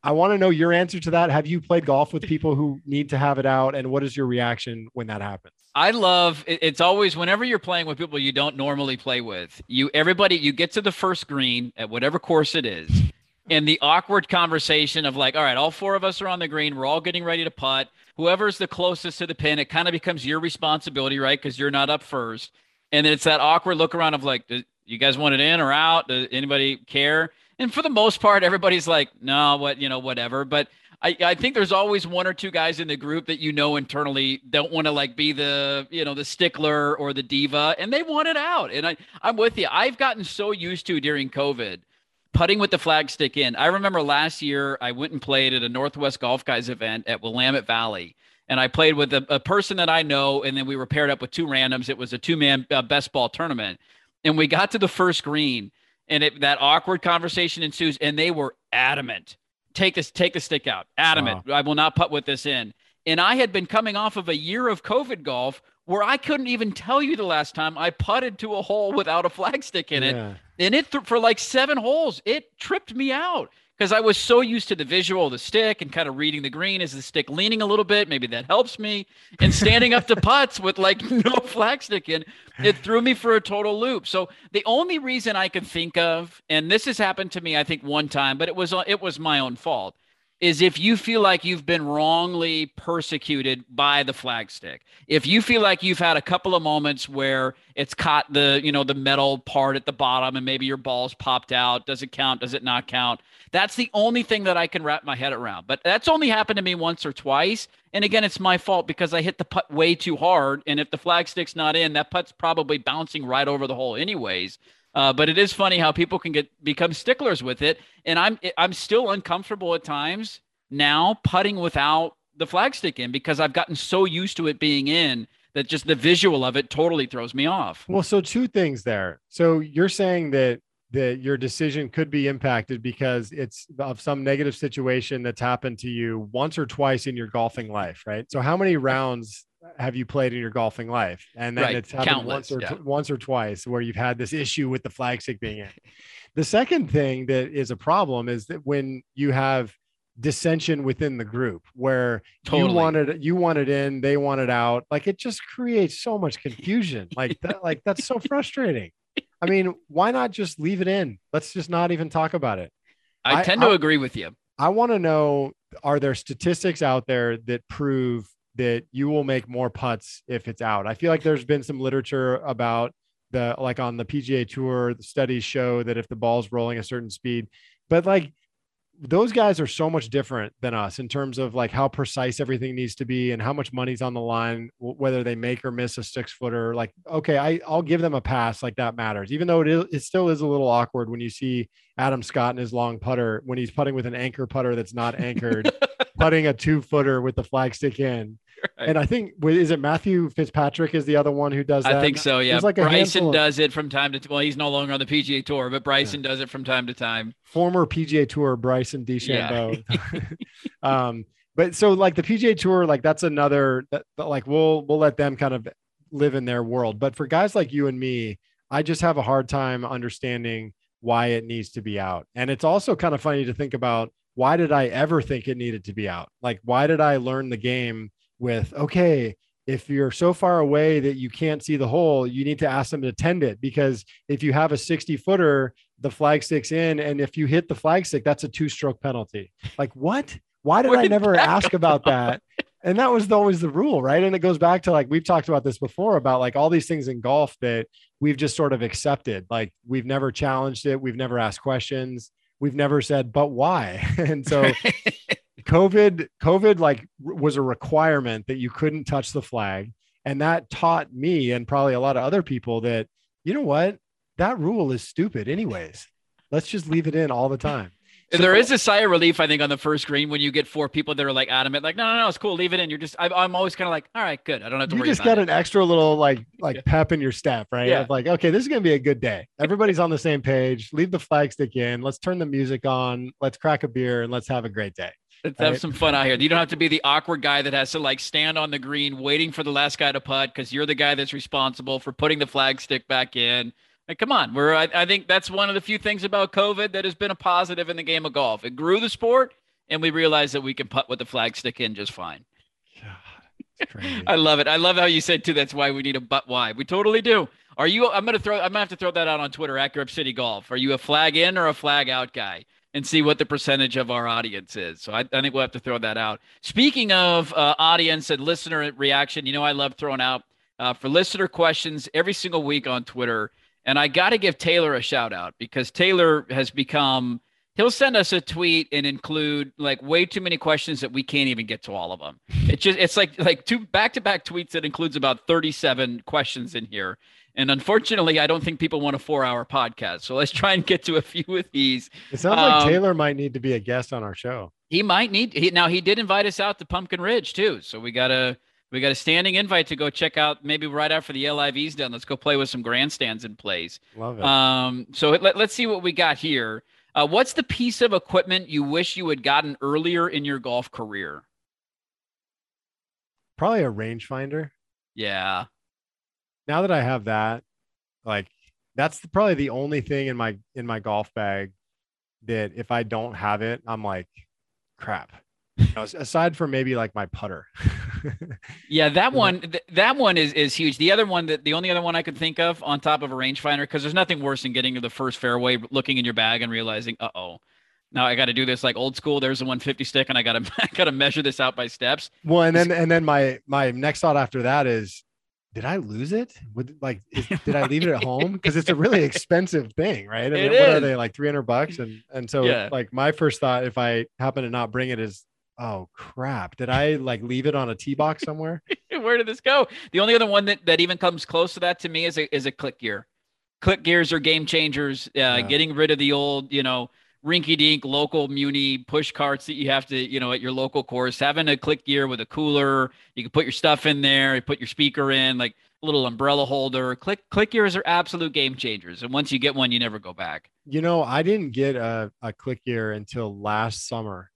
I want to know your answer to that. Have you played golf with people who need to have it out? And what is your reaction when that happens? I love it's always whenever you're playing with people you don't normally play with. You everybody you get to the first green at whatever course it is, and the awkward conversation of like, all right, all four of us are on the green, we're all getting ready to putt. Whoever's the closest to the pin, it kind of becomes your responsibility, right? Because you're not up first. And then it's that awkward look around of like, you guys want it in or out? Does anybody care? And for the most part, everybody's like, no, what, you know, whatever. But I, I think there's always one or two guys in the group that you know internally don't want to like be the you know the stickler or the diva and they want it out. And I I'm with you. I've gotten so used to during COVID putting with the flag stick in. I remember last year I went and played at a Northwest Golf Guys event at Willamette Valley and I played with a, a person that I know and then we were paired up with two randoms. It was a two man uh, best ball tournament. And we got to the first green and it, that awkward conversation ensues and they were adamant take this, take the stick out. Adamant. Wow. I will not putt with this in. And I had been coming off of a year of COVID golf where I couldn't even tell you the last time I putted to a hole without a flagstick in it. Yeah. And it th- for like seven holes, it tripped me out because I was so used to the visual of the stick and kind of reading the green. Is the stick leaning a little bit? Maybe that helps me. And standing up to [LAUGHS] putts with like [LAUGHS] no flag stick in, it threw me for a total loop. So the only reason I can think of, and this has happened to me, I think one time, but it was uh, it was my own fault is if you feel like you've been wrongly persecuted by the flagstick. If you feel like you've had a couple of moments where it's caught the, you know, the metal part at the bottom and maybe your balls popped out, does it count, does it not count? That's the only thing that I can wrap my head around. But that's only happened to me once or twice. And again, it's my fault because I hit the putt way too hard and if the flagstick's not in, that putt's probably bouncing right over the hole anyways. Uh, but it is funny how people can get become sticklers with it, and I'm I'm still uncomfortable at times now putting without the flagstick in because I've gotten so used to it being in that just the visual of it totally throws me off. Well, so two things there. So you're saying that that your decision could be impacted because it's of some negative situation that's happened to you once or twice in your golfing life, right? So how many rounds have you played in your golfing life? And then right. it's happened Countless, once or yeah. t- once or twice where you've had this issue with the flagstick being in. [LAUGHS] The second thing that is a problem is that when you have dissension within the group where totally. you wanted you wanted in, they wanted out, like it just creates so much confusion. like that, [LAUGHS] like that's so frustrating. I mean, why not just leave it in? Let's just not even talk about it. I, I tend to I, agree with you. I want to know are there statistics out there that prove that you will make more putts if it's out. I feel like there's been some literature about the like on the PGA tour, the studies show that if the ball's rolling a certain speed, but like those guys are so much different than us in terms of like how precise everything needs to be and how much money's on the line, whether they make or miss a six footer. Like, okay, I, I'll give them a pass. Like that matters, even though it is, it still is a little awkward when you see Adam Scott and his long putter when he's putting with an anchor putter that's not anchored, [LAUGHS] putting a two footer with the flag stick in. Right. And I think is it Matthew Fitzpatrick is the other one who does that. I think so. Yeah, like Bryson does it from time to time. Well, he's no longer on the PGA Tour, but Bryson yeah. does it from time to time. Former PGA Tour Bryson DeChambeau. Yeah. [LAUGHS] [LAUGHS] um, but so like the PGA Tour, like that's another that, like we'll we'll let them kind of live in their world. But for guys like you and me, I just have a hard time understanding why it needs to be out. And it's also kind of funny to think about why did I ever think it needed to be out? Like, why did I learn the game with okay if you're so far away that you can't see the hole you need to ask them to tend it. Because if you have a 60 footer the flag sticks in and if you hit the flag stick that's a two stroke penalty. Like what? Why did Where i never ask about that? And that was always the rule right? And it goes back to like we've talked about this before about like all these things in golf that we've just sort of accepted. Like we've never challenged it. We've never asked questions we've never said but why [LAUGHS] and so [LAUGHS] COVID, COVID like was a requirement that you couldn't touch the flag. And that taught me and probably a lot of other people that, you know what, that rule is stupid anyways. Let's just leave it in all the time. So, there is a sigh of relief, I think, on the first green when you get four people that are like adamant, like, no, no, no, it's cool, leave it in. You're just, I, am always kind of like, all right, good. I don't have to you just got an extra little like, like yeah. pep in your step, right? Yeah. Of like, okay, this is gonna be a good day. Everybody's on the same page. Leave the flag stick in. Let's turn the music on. Let's crack a beer and let's have a great day. Let's have right. some fun out here. You don't have to be the awkward guy that has to like stand on the green waiting for the last guy to putt because you're the guy that's responsible for putting the flag stick back in. Like, come on, we're. I, I think that's one of the few things about COVID that has been a positive in the game of golf. It grew the sport, and we realized that we can putt with the flag stick in just fine. [LAUGHS] I love it. I love how you said too. That's why we need a but why. We totally do. Are you? I'm gonna throw. I'm gonna have to throw that out on Twitter at Grip City Golf. Are you a flag in or a flag out guy? And see what the percentage of our audience is. So I, I think we'll have to throw that out. Speaking of uh, audience and listener reaction, you know I love throwing out uh, for listener questions every single week on Twitter. And I got to give Taylor a shout out because Taylor has become he'll send us a tweet and include like way too many questions that we can't even get to all of them. It's just it's like like two back to back tweets that includes about 37 questions in here. And unfortunately, I don't think people want a four hour podcast. So let's try and get to a few of these. It sounds um, like Taylor might need to be a guest on our show. He might need he, now he did invite us out to Pumpkin Ridge too. So we gotta we got a standing invite to go check out maybe right after the LIV's done. Let's go play with some grandstands and plays. Love it. Um, so let, let's see what we got here. Uh, what's the piece of equipment you wish you had gotten earlier in your golf career? Probably a rangefinder. Yeah. Now that I have that, like that's the, probably the only thing in my in my golf bag that if I don't have it, I'm like, crap. You know, aside from maybe like my putter. [LAUGHS] yeah, that [LAUGHS] one th- that one is is huge. The other one that the only other one I could think of on top of a rangefinder because there's nothing worse than getting to the first fairway, looking in your bag and realizing, uh oh, now I got to do this like old school. There's a 150 stick, and I got to [LAUGHS] I got to measure this out by steps. Well, and then and then my my next thought after that is, did I lose it? Would like is, [LAUGHS] did I leave it at home? Because it's a really expensive thing, right? I mean, It what are they like 300 bucks? And and so Yeah. like my first thought, if I happen to not bring it, is oh crap, did I like leave it on a tee box somewhere? [LAUGHS] Where did this go? The only other one that, that even comes close to that to me is a is a click gear. Click gears are game changers. Uh, Getting rid of the old, you know, rinky dink local muni push carts that you have to, you know, at your local course. Having a click gear with a cooler, you can put your stuff in there, you put your speaker in, like a little umbrella holder. Click click gears are absolute game changers. And once you get one, you never go back. You know, I didn't get a, a click gear until last summer.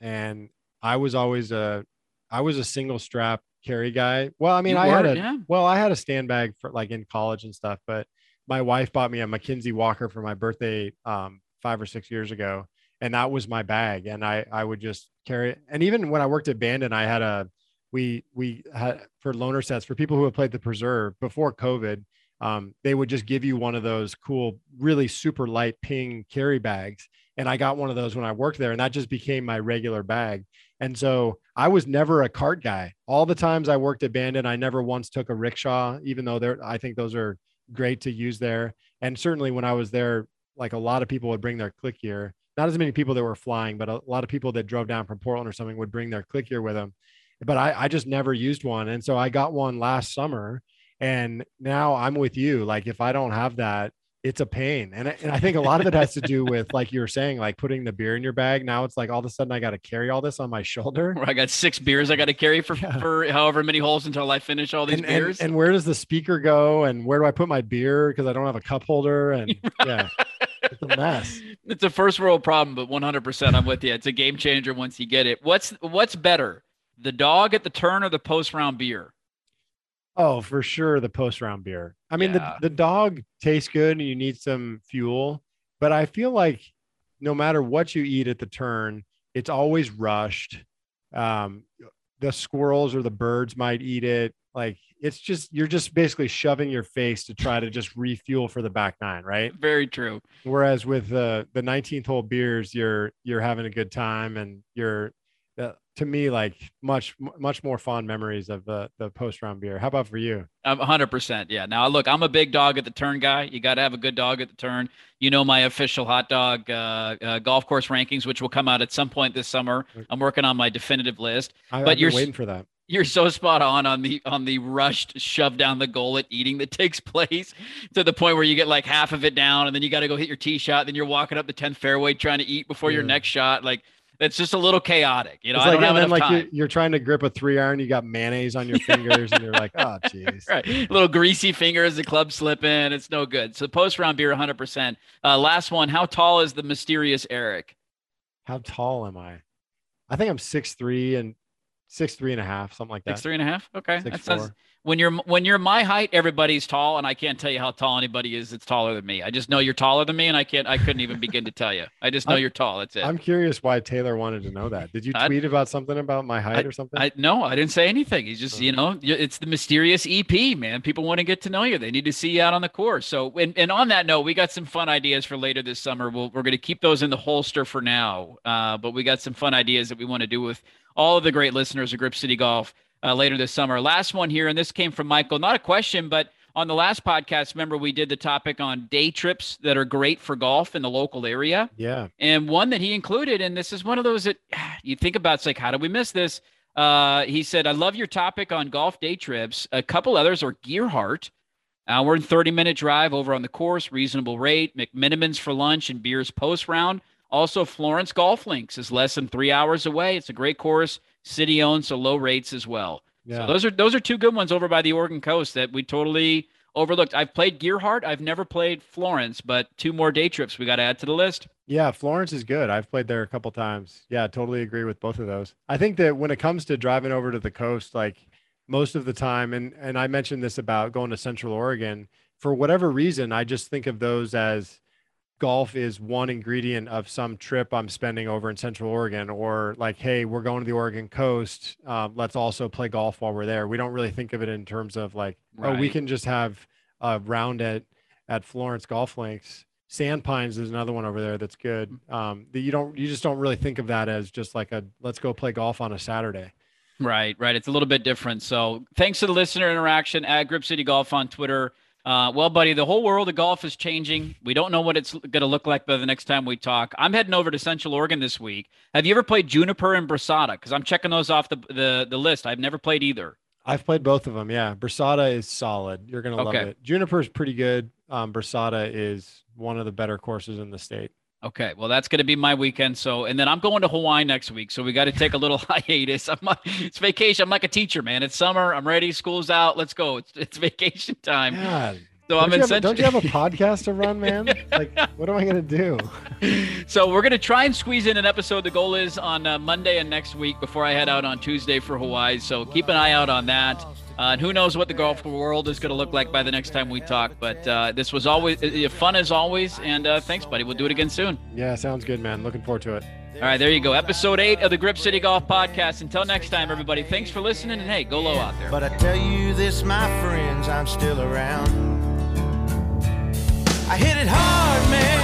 And I was always a I was a single strap carry guy. Well, I mean, You I had a yeah. well, I had a stand bag for like in college and stuff, but my wife bought me a MacKenzie Walker for my birthday um, five or six years ago, and that was my bag. And I I would just carry it. And even when I worked at Bandon, I had a we we had for loaner sets for people who have played the preserve before COVID. Um, they would just give you one of those cool, really super light ping carry bags. And I got one of those when I worked there, and that just became my regular bag. And so I was never a cart guy. All the times I worked at Bandon, I never once took a rickshaw, even though they're I think those are great to use there. And certainly when I was there, like a lot of people would bring their click gear. Not as many people that were flying, but a lot of people that drove down from Portland or something would bring their click gear with them. But I, I just never used one. And so I got one last summer. And now I'm with you. Like if I don't have that, it's a pain. And I, and I think a lot of it has to do with, like you were saying, like putting the beer in your bag. Now it's like all of a sudden I got to carry all this on my shoulder. Where I got six beers I got to carry for Yeah. for however many holes until I finish all these and, and, beers. and where does the speaker go? And where do I put my beer? Because I don't have a cup holder. And [LAUGHS] yeah, it's a mess. It's a first world problem, but 100% I'm with you. It's a game changer once you get it. What's what's better, the dog at the turn or the post round beer? Oh, for sure. The post round beer. I mean, Yeah. the, the dog tastes good and you need some fuel, but I feel like no matter what you eat at the turn, it's always rushed. Um, the squirrels or the birds might eat it. Like it's just, you're just basically shoving your face to try to just refuel for the back nine, right? Very true. Whereas with the the 19th hole beers, you're you're having a good time and you're to me like much much more fond memories of the the post round beer. How about for you? I'm 100%. Yeah. Now, look, I'm a big dog at the turn guy. You got to have a good dog at the turn. You know, my official hot dog uh, uh, golf course rankings, which will come out at some point this summer. I'm working on my definitive list. I, But I've you're waiting for that. You're so spot on on the on the rushed shove down the goal at eating that [LAUGHS] takes place to the point where you get like half of it down and then you got to go hit your tee shot. Then you're walking up the 10th fairway trying to eat before your next shot. Like that's just a little chaotic. You know, It's I like, don't have and then like time. you're, you're trying to grip a three iron, you got mayonnaise on your fingers, and you're like, oh, [LAUGHS] jeez. Right. Little greasy fingers, the club slipping. It's no good. So post round beer 100%. Uh, last one. How tall is the mysterious Erik? How tall am I? I think I'm six three, and six three and a half, something like that. Six three and a half. Okay, Six, that sounds. When you're when you're my height, everybody's tall, and I can't tell you how tall anybody is that's taller than me. I just know you're taller than me, and I can't. I couldn't even begin to tell you. I just know I'm- you're tall. That's it. I'm curious why Taylor wanted to know that. Did you [LAUGHS] I- tweet about something about my height or something? I no, I didn't say anything. He's just, you know, it's the mysterious EP, man. People want to get to know you. They need to see you out on the course. So, and, and on that note, we got some fun ideas for later this summer. We'll, we're going to keep those in the holster for now, uh, but we got some fun ideas that we want to do with all of the great listeners of Grip City Golf uh, later this summer. Last one here, and this came from Michael. Not a question, but on the last podcast, remember we did the topic on day trips that are great for golf in the local area. yeah. And one that he included, and this is one of those that [SIGHS] you think about, it's like, how did we miss this? Uh, he said, I love your topic on golf day trips. A couple others are Gearhart, hour and 30 minute drive over on the course, reasonable rate, McMenamins for lunch and beers post round. Also, Florence Golf Links is less than three hours away. It's a great course, city owned, so low rates as well. Yeah. So those are those are two good ones over by the Oregon coast that we totally overlooked. I've played Gearhart. I've never played Florence, but two more day trips we got to add to the list. Yeah, Florence is good. I've played there a couple times. Yeah, totally agree with both of those. I think that when it comes to driving over to the coast, like most of the time, and and I mentioned this about going to Central Oregon, for whatever reason, I just think of those as golf is one ingredient of some trip I'm spending over in Central Oregon, or like, hey, we're going to the Oregon coast. Um, let's also play golf while we're there. We don't really think of it in terms of like, oh, we can just have a round at at Florence Golf Links. Sandpines is another one over there that's good. Um, that you don't you just don't really think of that as just like a let's go play golf on a Saturday. Right, right. It's a little bit different. So thanks to the listener interaction at Grip City Golf on Twitter. Uh, well, buddy, the whole world of golf is changing. We don't know what it's going to look like by the next time we talk. I'm heading over to Central Oregon this week. Have you ever played Juniper and Brasada? Because I'm checking those off the, the the list. I've never played either. I've played both of them. Yeah, Brasada is solid. You're gonna love it. Juniper is pretty good. Um, Brasada is one of the better courses in the state. Okay, well, that's going to be my weekend. So, and then I'm going to Hawaii next week. So we got to take a little [LAUGHS] hiatus. I'm like, it's vacation. I'm like a teacher, man. It's summer. I'm ready. School's out. Let's go. It's, it's vacation time. God, So I'm don't, you in have, don't you have a [LAUGHS] podcast to run, man? [LAUGHS] Like, what am I gonna do? so we're going to try and squeeze in an episode. The goal is on uh, Monday and next week before I head out on Tuesday for Hawaii. So keep an eye out on that. Uh, and who knows what the golf world is going to look like by the next time we talk. But uh, this was always uh, fun as always. And uh, thanks, buddy. We'll do it again soon. Yeah, sounds good, man. Looking forward to it. All right, there you go. Episode eight of the Grip City Golf Podcast. Until next time, everybody, thanks for listening. And hey, go low out there. But I tell you this, my friends, I'm still around. I hit it hard, man.